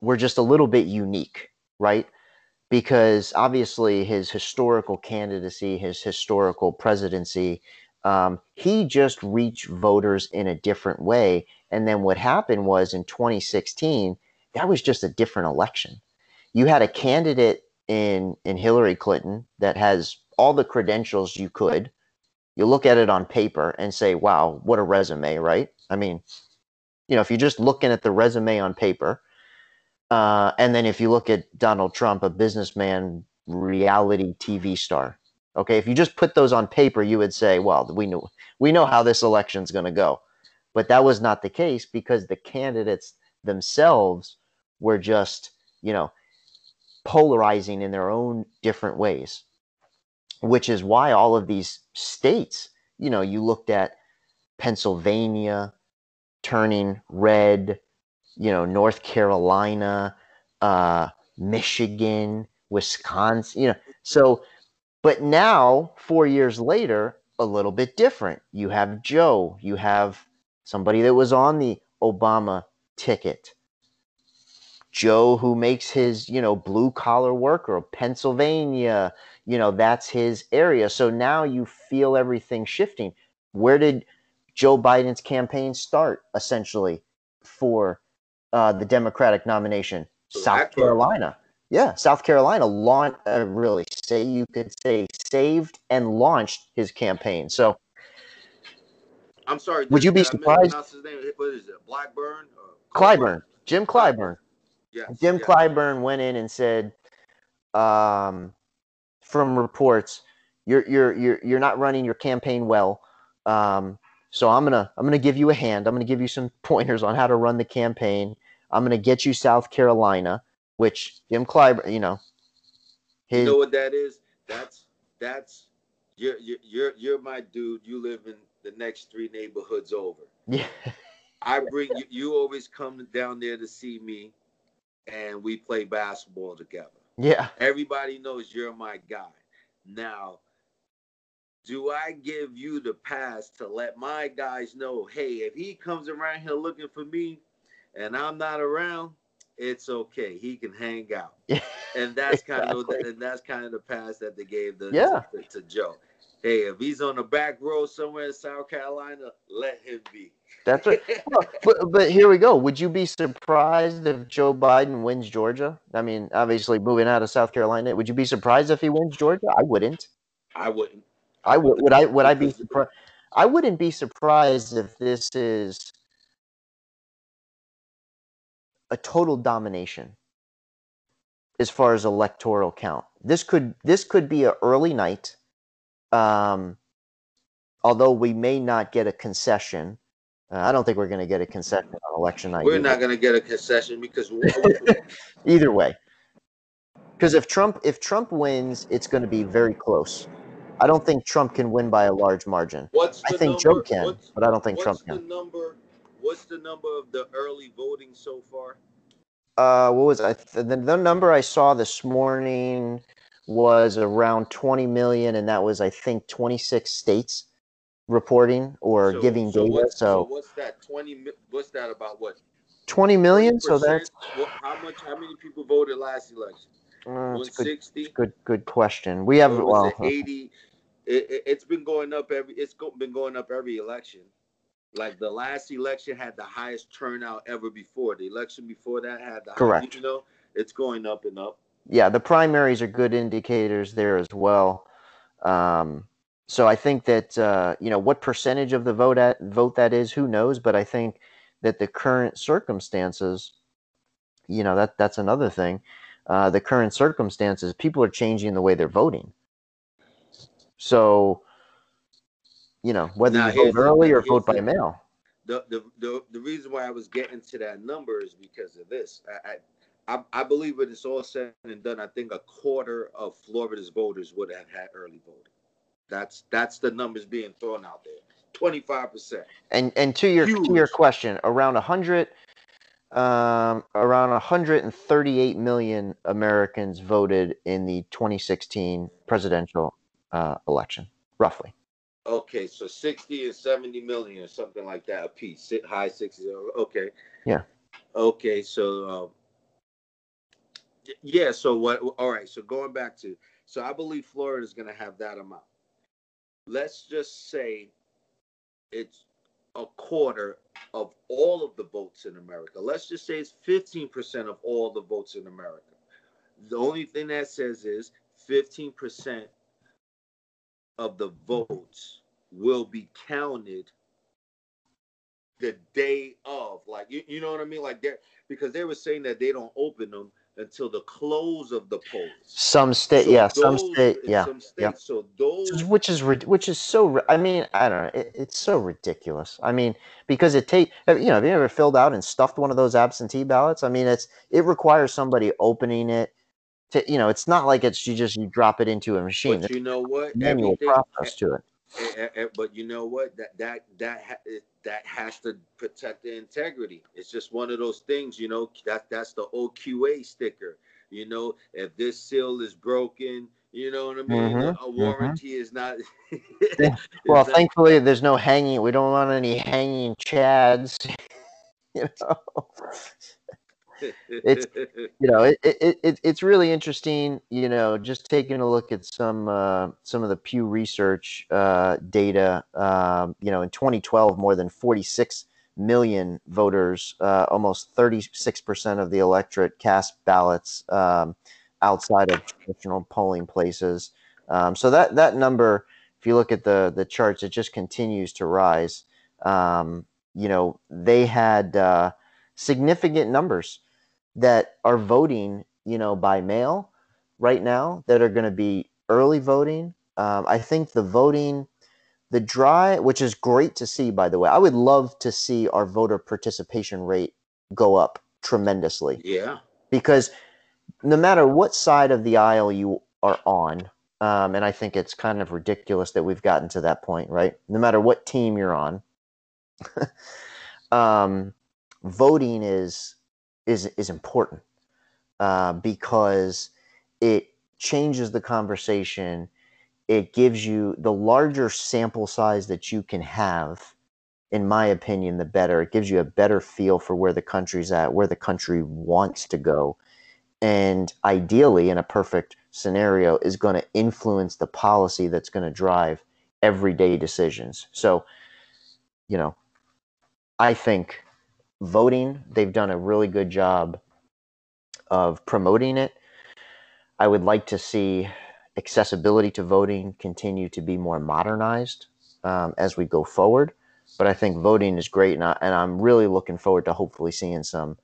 were just a little bit unique, right? Because obviously his historical candidacy, his historical presidency, um, he just reached voters in a different way. And then what happened was in 2016, that was just a different election. You had a candidate in in Hillary Clinton that has all the credentials you could. You look at it on paper and say, "Wow, what a resume!" Right? I mean, you know, if you're just looking at the resume on paper, uh, and then if you look at Donald Trump, a businessman, reality TV star, Okay, if you just put those on paper, you would say, well, we know we know how this election's going to go. But that was not the case because the candidates themselves were just, you know, polarizing in their own different ways. Which is why all of these states, you know, you looked at Pennsylvania turning red, you know, North Carolina, uh, Michigan, Wisconsin, you know. So but now, four years later, a little bit different. You have Joe, you have somebody that was on the Obama ticket. Joe, who makes his, you know, blue collar worker, Pennsylvania, you know, that's his area. So now you feel everything shifting. Where did Joe Biden's campaign start, essentially, for uh, the Democratic nomination? South Carolina. Yeah, South Carolina launched, uh, really say you could say saved and launched his campaign. So, I'm sorry. Would you be surprised? His name? What is it? Blackburn? Clyburn. Jim Clyburn. Yeah. Jim yes. Clyburn went in and said, um, from reports, you're you're you're you're not running your campaign well. Um, so I'm gonna I'm gonna give you a hand. I'm gonna give you some pointers on how to run the campaign. I'm gonna get you South Carolina which Jim Clyburn, you know, his, you know what that is? That's that's you're you're you're, you're my dude. You live in the next three neighborhoods over. Yeah. I bring you. You always come down there to see me, and we play basketball together. Yeah. Everybody knows you're my guy. Now, do I give you the pass to let my guys know, hey, if he comes around here looking for me and I'm not around, it's okay. He can hang out. And that's kind Exactly. of the, and that's kind of the pass that they gave the, Yeah. to, to Joe. Hey, if he's on the back row somewhere in South Carolina, let him be. That's right. Well, but, but here we go. Would you be surprised if Joe Biden wins Georgia? I mean, obviously moving out of South Carolina, would you be surprised if he wins Georgia? I wouldn't. I wouldn't. I would. Would I? Would I be surprised? I wouldn't be surprised if this is a total domination as far as electoral count. This could this could be an early night. Um, although we may not get a concession. Uh, I don't think we're going to get a concession on election night. We're either. not gonna get a concession because either way. Because if Trump if Trump wins, it's going to be very close. I don't think Trump can win by a large margin. what's I think number, Joe can, what's- but I don't think Trump can. number? What's the number of the early voting so far? Uh, what was I? The, the number I saw this morning was around 20 million, and that was I think 26 states reporting or So- giving so data. What's, so what's that? Twenty? What's that about? What? 20 million. So 20%? that's what, how much? How many people voted last election? uh, that's good, good, good question. We have well, it eighty? It, it, it's been going up every. It's go, been going up every election. Like the last election had the highest turnout ever before. The election before that had the Correct. Highest, you know, it's going up and up. yeah, the primaries are good indicators there as well. Um, so I think that uh, you know what percentage of the vote at vote that is, who knows? But I think that the current circumstances, you know, that that's another thing. Uh, the current circumstances, people are changing the way they're voting. So, you know, whether Now, you vote early or vote by the- mail. the, the the the reason why I was getting to that number is because of this. I I, I, I believe when it's all said and done, I think a quarter of Florida's voters would have had early voting. That's that's the numbers being thrown out there. Twenty five percent. And and to your to your question, around a hundred, um, around 138 million Americans voted in the 2016 presidential uh, election, roughly. Okay, so sixty and seventy million or something like that a piece. High sixties. Okay. Yeah. Okay, so um, yeah. So what? All right. So going back to, so I believe Florida is going to have that amount. Let's just say it's a quarter of all of the votes in America. Let's just say it's fifteen percent of all the votes in America. The only thing that says is fifteen percent of the votes will be counted the day of like you, you know what i mean like they because they were saying that they don't open them until the close of the polls Some state, So yeah, some state, yeah, some states yeah. so those which is which is so. I mean, I don't know. It, it's so ridiculous. I mean, because it take you know, have you ever filled out and stuffed one of those absentee ballots? I mean, it's it requires somebody opening it. To you know, it's not like it's you just you drop it into a machine. but you know what manual process to it. eh, eh, eh, but you know what that that that ha- that has to protect the integrity it's just one of those things you know that that's the oqa sticker you know if this seal is broken you know what i mean Mhm, a warranty is not Well, not- thankfully, there's no hanging. We don't want any hanging chads. you know, It's- you know, it, it, it it's really interesting. You know, just taking a look at some uh, some of the Pew Research uh, data. Um, you know, in 2012, more than 46 million voters, uh, almost 36 percent of the electorate, cast ballots um, outside of traditional polling places. Um, so that that number, if you look at the the charts, it just continues to rise. Um, you know, they had uh, significant numbers that are voting, you know, by mail right now that are going to be early voting. Um, I think the voting, the dry, which is great to see, by the way. I would love to see our voter participation rate go up tremendously yeah because no matter what side of the aisle you are on, Um, and I think it's kind of ridiculous that we've gotten to that point, right? No matter what team you're on, um, voting is is is important uh, because it changes the conversation. It gives you the larger sample size that you can have. In my opinion, the better. It gives you a better feel for where the country's at, where the country wants to go, and ideally, in a perfect scenario, is going to influence the policy that's going to drive everyday decisions. So, you know, I think voting, they've done a really good job of promoting it. I would like to see accessibility to voting continue to be more modernized um, as we go forward. But I think voting is great, and, I, and I'm really looking forward to hopefully seeing some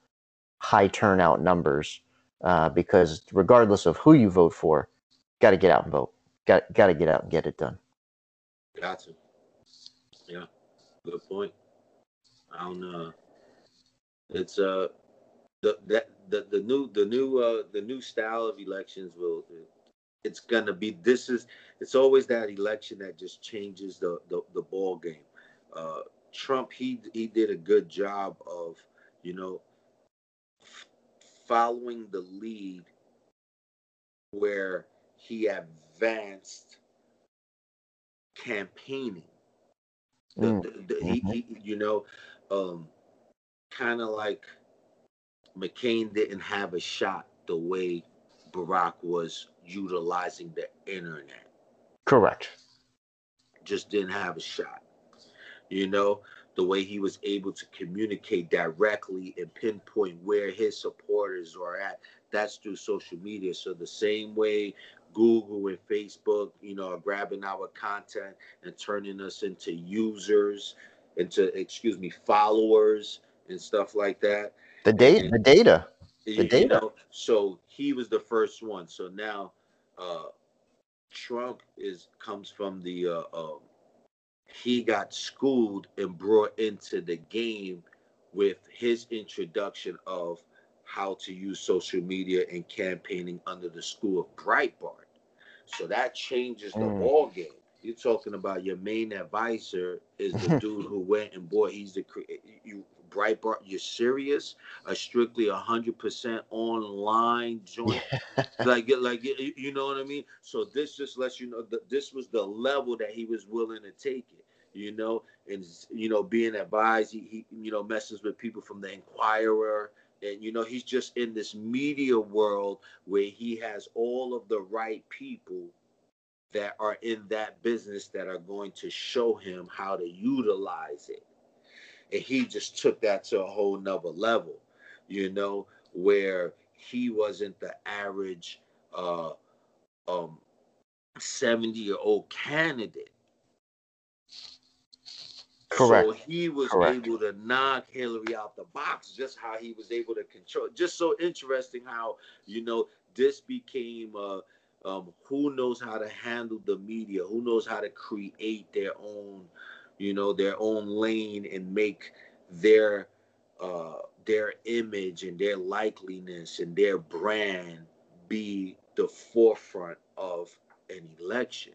high turnout numbers uh, because regardless of who you vote for, got to get out and vote. Got got to get out and get it done. Gotcha. Yeah, good point. I don't know. It's uh the that the, the new the new uh the new style of elections will it's gonna be this is it's always that election that just changes the the, the ball game. Uh Trump he he did a good job of you know f- following the lead where he advanced campaigning. The, mm. the, the, mm-hmm. he, he, you know, um, kind of like McCain didn't have a shot the way Barack was utilizing the internet. Correct. Just didn't have a shot. You know, the way he was able to communicate directly and pinpoint where his supporters are at. That's through social media. So the same way Google and Facebook, you know, are grabbing our content and turning us into users, into excuse me, followers and stuff like that. The data, the data, the data. Know, so he was the first one. So now, uh, Trump is comes from the. Uh, um, he got schooled and brought into the game with his introduction of how to use social media and campaigning under the school of Breitbart. So that changes the mm. ball game. You're talking about your main advisor is the dude who went and boy, He's the you Breitbart. You're serious? A strictly hundred percent online joint, like like you know what I mean. So this just lets you know that this was the level that he was willing to take it. You know, and you know, being advised, he, he you know messes with people from the Inquirer and you know he's just in this media world where he has all of the right people that are in that business that are going to show him how to utilize it and he just took that to a whole nother level you know where he wasn't the average uh um 70 year old candidate Correct. So he was Correct. able to knock Hillary out the box, just how he was able to control. Just so interesting how you know this became uh, um, who knows how to handle the media, who knows how to create their own, you know, their own lane and make their uh, their image and their likeliness and their brand be the forefront of an election.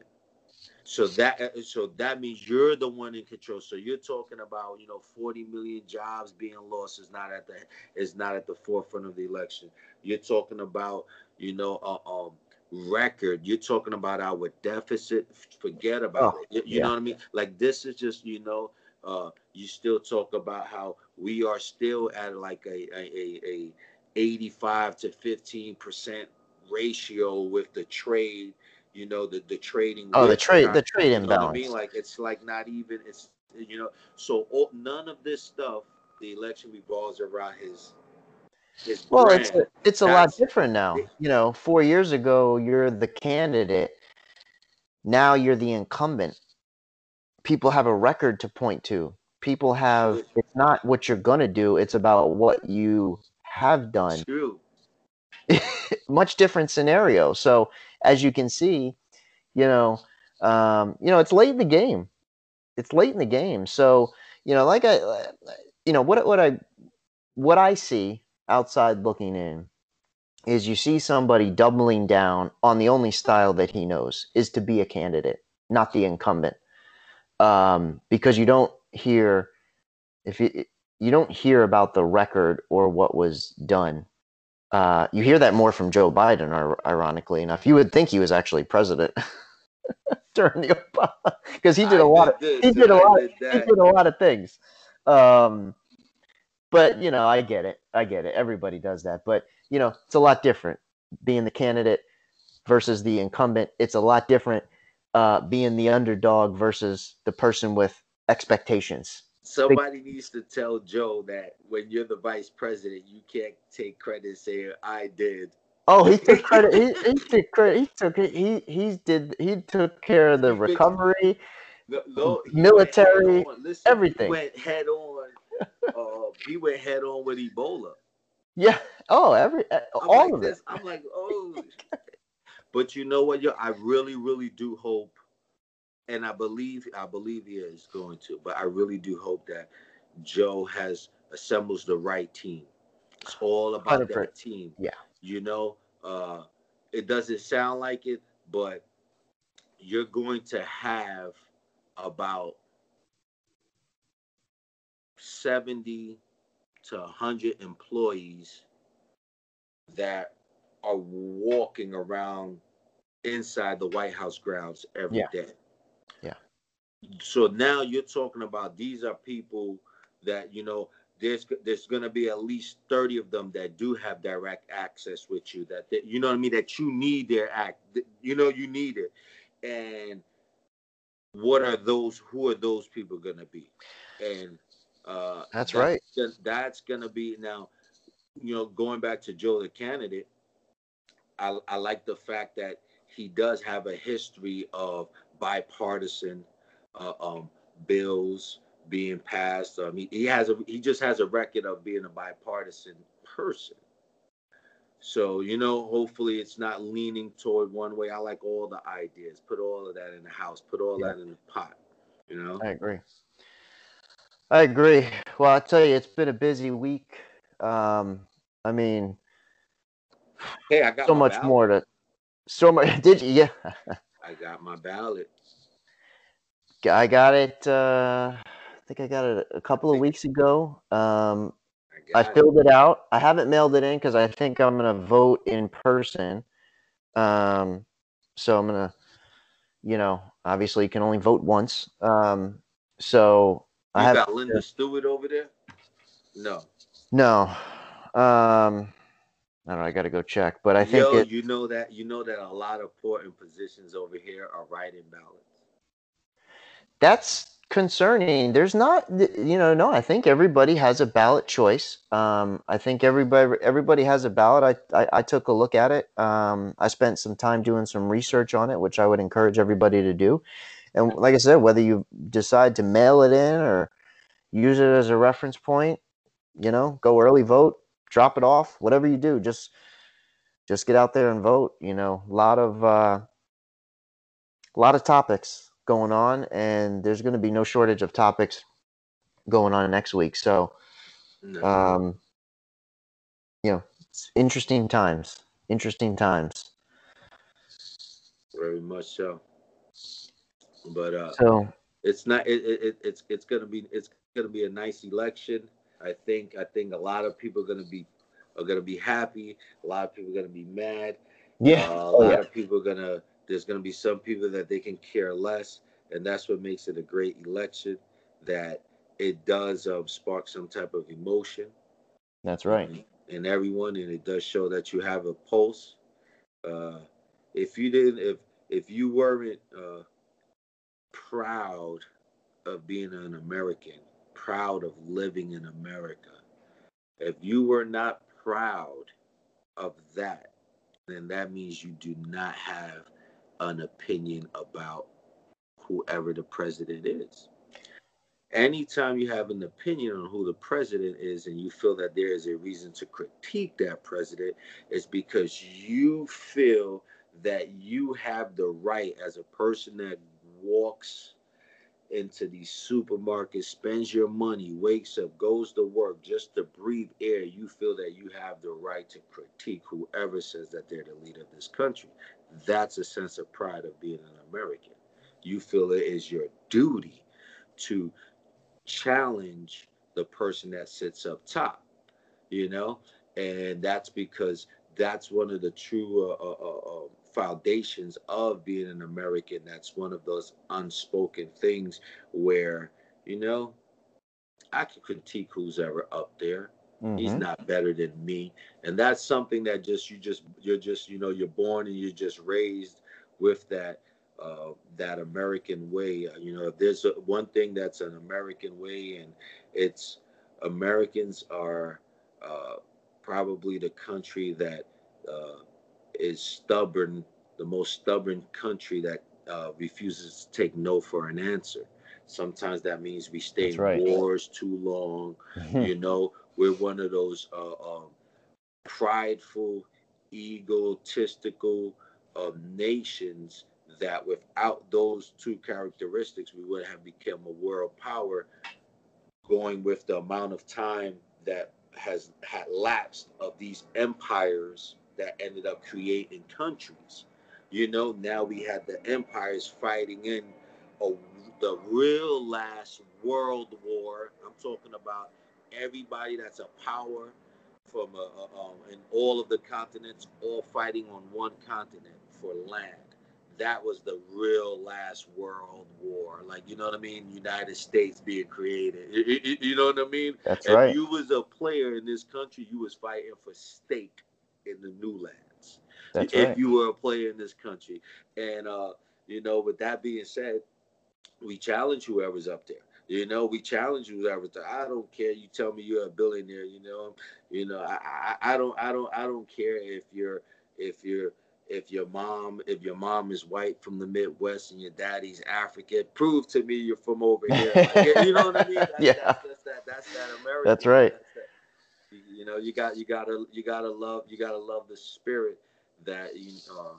So that uh, so that means you're the one in control. So you're talking about you know 40 million jobs being lost is not at the is not at the forefront of the election. You're talking about you know uh, um record. You're talking about our deficit. Forget about oh, it. You, yeah. know what I mean? Like this is just you know. Uh, you still talk about how we are still at like a a, a, a 85 to 15 percent ratio with the trade you know the the trading. Oh, the trade the trade imbalance. I mean, like it's like not even it's you know so all, none of this stuff. The election revolves around his. His well, brand. it's a, it's a lot different now. You know, four years ago you're the candidate. Now you're the incumbent. People have a record to point to. People have. It's not what you're gonna do. It's about what you have done. True. Much different scenario. So as you can see, you know, um, you know, it's late in the game. It's late in the game. So, you know, like I, you know, what what I what I see outside looking in is you see somebody doubling down on the only style that he knows is to be a candidate, not the incumbent. Um, because you don't hear if you you don't hear about the record or what was done. Uh, you hear that more from Joe Biden, ironically enough. You would think he was actually president during the Obama because he did a lot of he did a lot he did a lot of things. Um, but you know, I get it. I get it. Everybody does that, but you know, it's a lot different being the candidate versus the incumbent. It's a lot different uh, being the underdog versus the person with expectations. Somebody needs to tell Joe that when you're the vice president, you can't take credit and say I did. Oh, he took credit. he, he took credit. He took it. He he did. He took care of the recovery, no, no, military, Listen, everything. He went head on. Uh, he went head on with Ebola. Yeah. Oh, every uh, all like of this. it. I'm like, oh. but you know what? Yo, I really, really do hope, and I believe, I believe he is going to. But I really do hope that Joe has assembles the right team. It's all about 100%. that team. Yeah. You know, uh, it doesn't sound like it, but you're going to have about 70 to 100 employees that are walking around inside the White House grounds every yeah. day. yeah. So now you're talking about these are people that, you know, there's there's going to be at least 30 of them that do have direct access with you that, that you know what I mean that you need their act you know you need it and what are those who are those people going to be and uh that's, that's right that's going to be now you know going back to Joe the candidate I, I like the fact that he does have a history of bipartisan uh, um, bills being passed. I mean, he has a he just has a record of being a bipartisan person. So you know, hopefully, it's not leaning toward one way. I like all the ideas. Put all of that in the house. Put all yeah. that in the pot. You know. I agree. I agree. Well, I tell you, it's been a busy week. Um, I mean, hey, I got so much ballot. more to. So much. Did you? Yeah. I got my ballot. I got it. Uh, I think I got it a couple of weeks ago. Um, I, I filled it. it. out. I haven't mailed it in because I think I'm gonna vote in person. Um, so I'm gonna, you know, obviously you can only vote once. Um, so you I have got Linda Stewart over there. No. No. Um, I don't know. I got to go check, but I think Yo, it, you know that you know that a lot of important positions over here are right in balance. That's concerning. There's not, you know, no. I think everybody has a ballot choice. Um, I think everybody everybody has a ballot. I, I, I took a look at it. Um, I spent some time doing some research on it, which I would encourage everybody to do. And like I said, whether you decide to mail it in or use it as a reference point, you know, go early vote, drop it off, whatever you do, just just get out there and vote. You know, a lot of uh, a lot of topics going on, and there's going to be no shortage of topics going on next week. So, um, you know, interesting times. Interesting times. Very much so. But uh, so it's not. It, it, it's it's gonna be it's gonna be a nice election. I think I think a lot of people are gonna be are gonna be happy. A lot of people are gonna be mad. Yeah, uh, a oh, lot yeah. of people are gonna there's going to be some people that they can care less, and that's what makes it a great election. That it does um, spark some type of emotion. That's right. And, everyone, and it does show that you have a pulse. Uh, if you didn't, if if you weren't uh, proud of being an American, proud of living in America, if you were not proud of that, then that means you do not have an opinion about whoever the president is. Anytime you have an opinion on who the president is and you feel that there is a reason to critique that president, it's because you feel that you have the right as a person that walks into these supermarkets, spends your money, wakes up, goes to work just to breathe air, you feel that you have the right to critique whoever says that they're the leader of this country. That's a sense of pride of being an American. You feel it is your duty to challenge the person that sits up top, you know? And that's because that's one of the true uh, uh, uh, um, foundations of being an American. That's one of those unspoken things where, you know, I can critique who's ever up there. Mm-hmm. He's not better than me. And that's something that just you just you're just, you know, you're born and you're just raised with that uh, that American way. Uh, you know, if there's a, one thing that's an American way, and it's Americans are uh, probably the country that uh, is stubborn, the most stubborn country that uh, refuses to take no for an answer. Sometimes that means we stay That's in right. wars too long. you know, we're one of those uh, um, prideful, egotistical uh, nations that without those two characteristics, we would have become a world power going with the amount of time that has had lapsed of these empires that ended up creating countries. You know, now we had the empires fighting in a, the real last world war. I'm talking about everybody that's a power from a, a, um, in all of the continents, all fighting on one continent for land. That was the real last world war. Like, you know what I mean? United States being created. You, you, you know what I mean? That's if right. You was a player in this country, you was fighting for stake in the new lands. That's if right. you were a player in this country. And uh, you know, with that being said, we challenge whoever's up there. You know, we challenge whoever's there. I don't care. You tell me you're a billionaire. You know, you know, I, I, I don't, I don't, I don't care if you're, if you're, if your mom, if your mom is white from the Midwest and your daddy's African. Prove to me you're from over here. Like, you know what I mean? That's, yeah. That's, that's, that. That's that American. That's right. That you know, you got you gotta you gotta love you gotta love the spirit that you uh,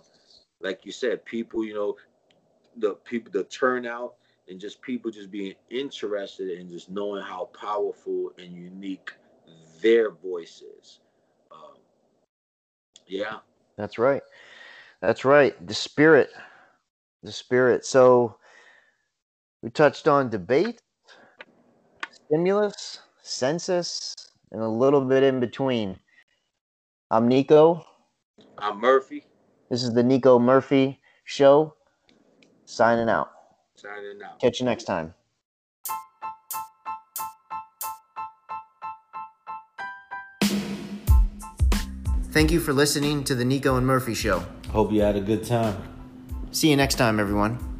like you said, people, you know, the people the turnout and just people just being interested in just knowing how powerful and unique their voice is. Um, yeah. That's right. That's right. The spirit. The spirit. So we touched on debate, stimulus, census, and a little bit in between. I'm Nico. I'm Murphy. This is the Nico Murphy Show. Signing out. Signing out. Catch you next time. Thank you for listening to the Nico and Murphy Show. Hope you had a good time. See you next time, everyone.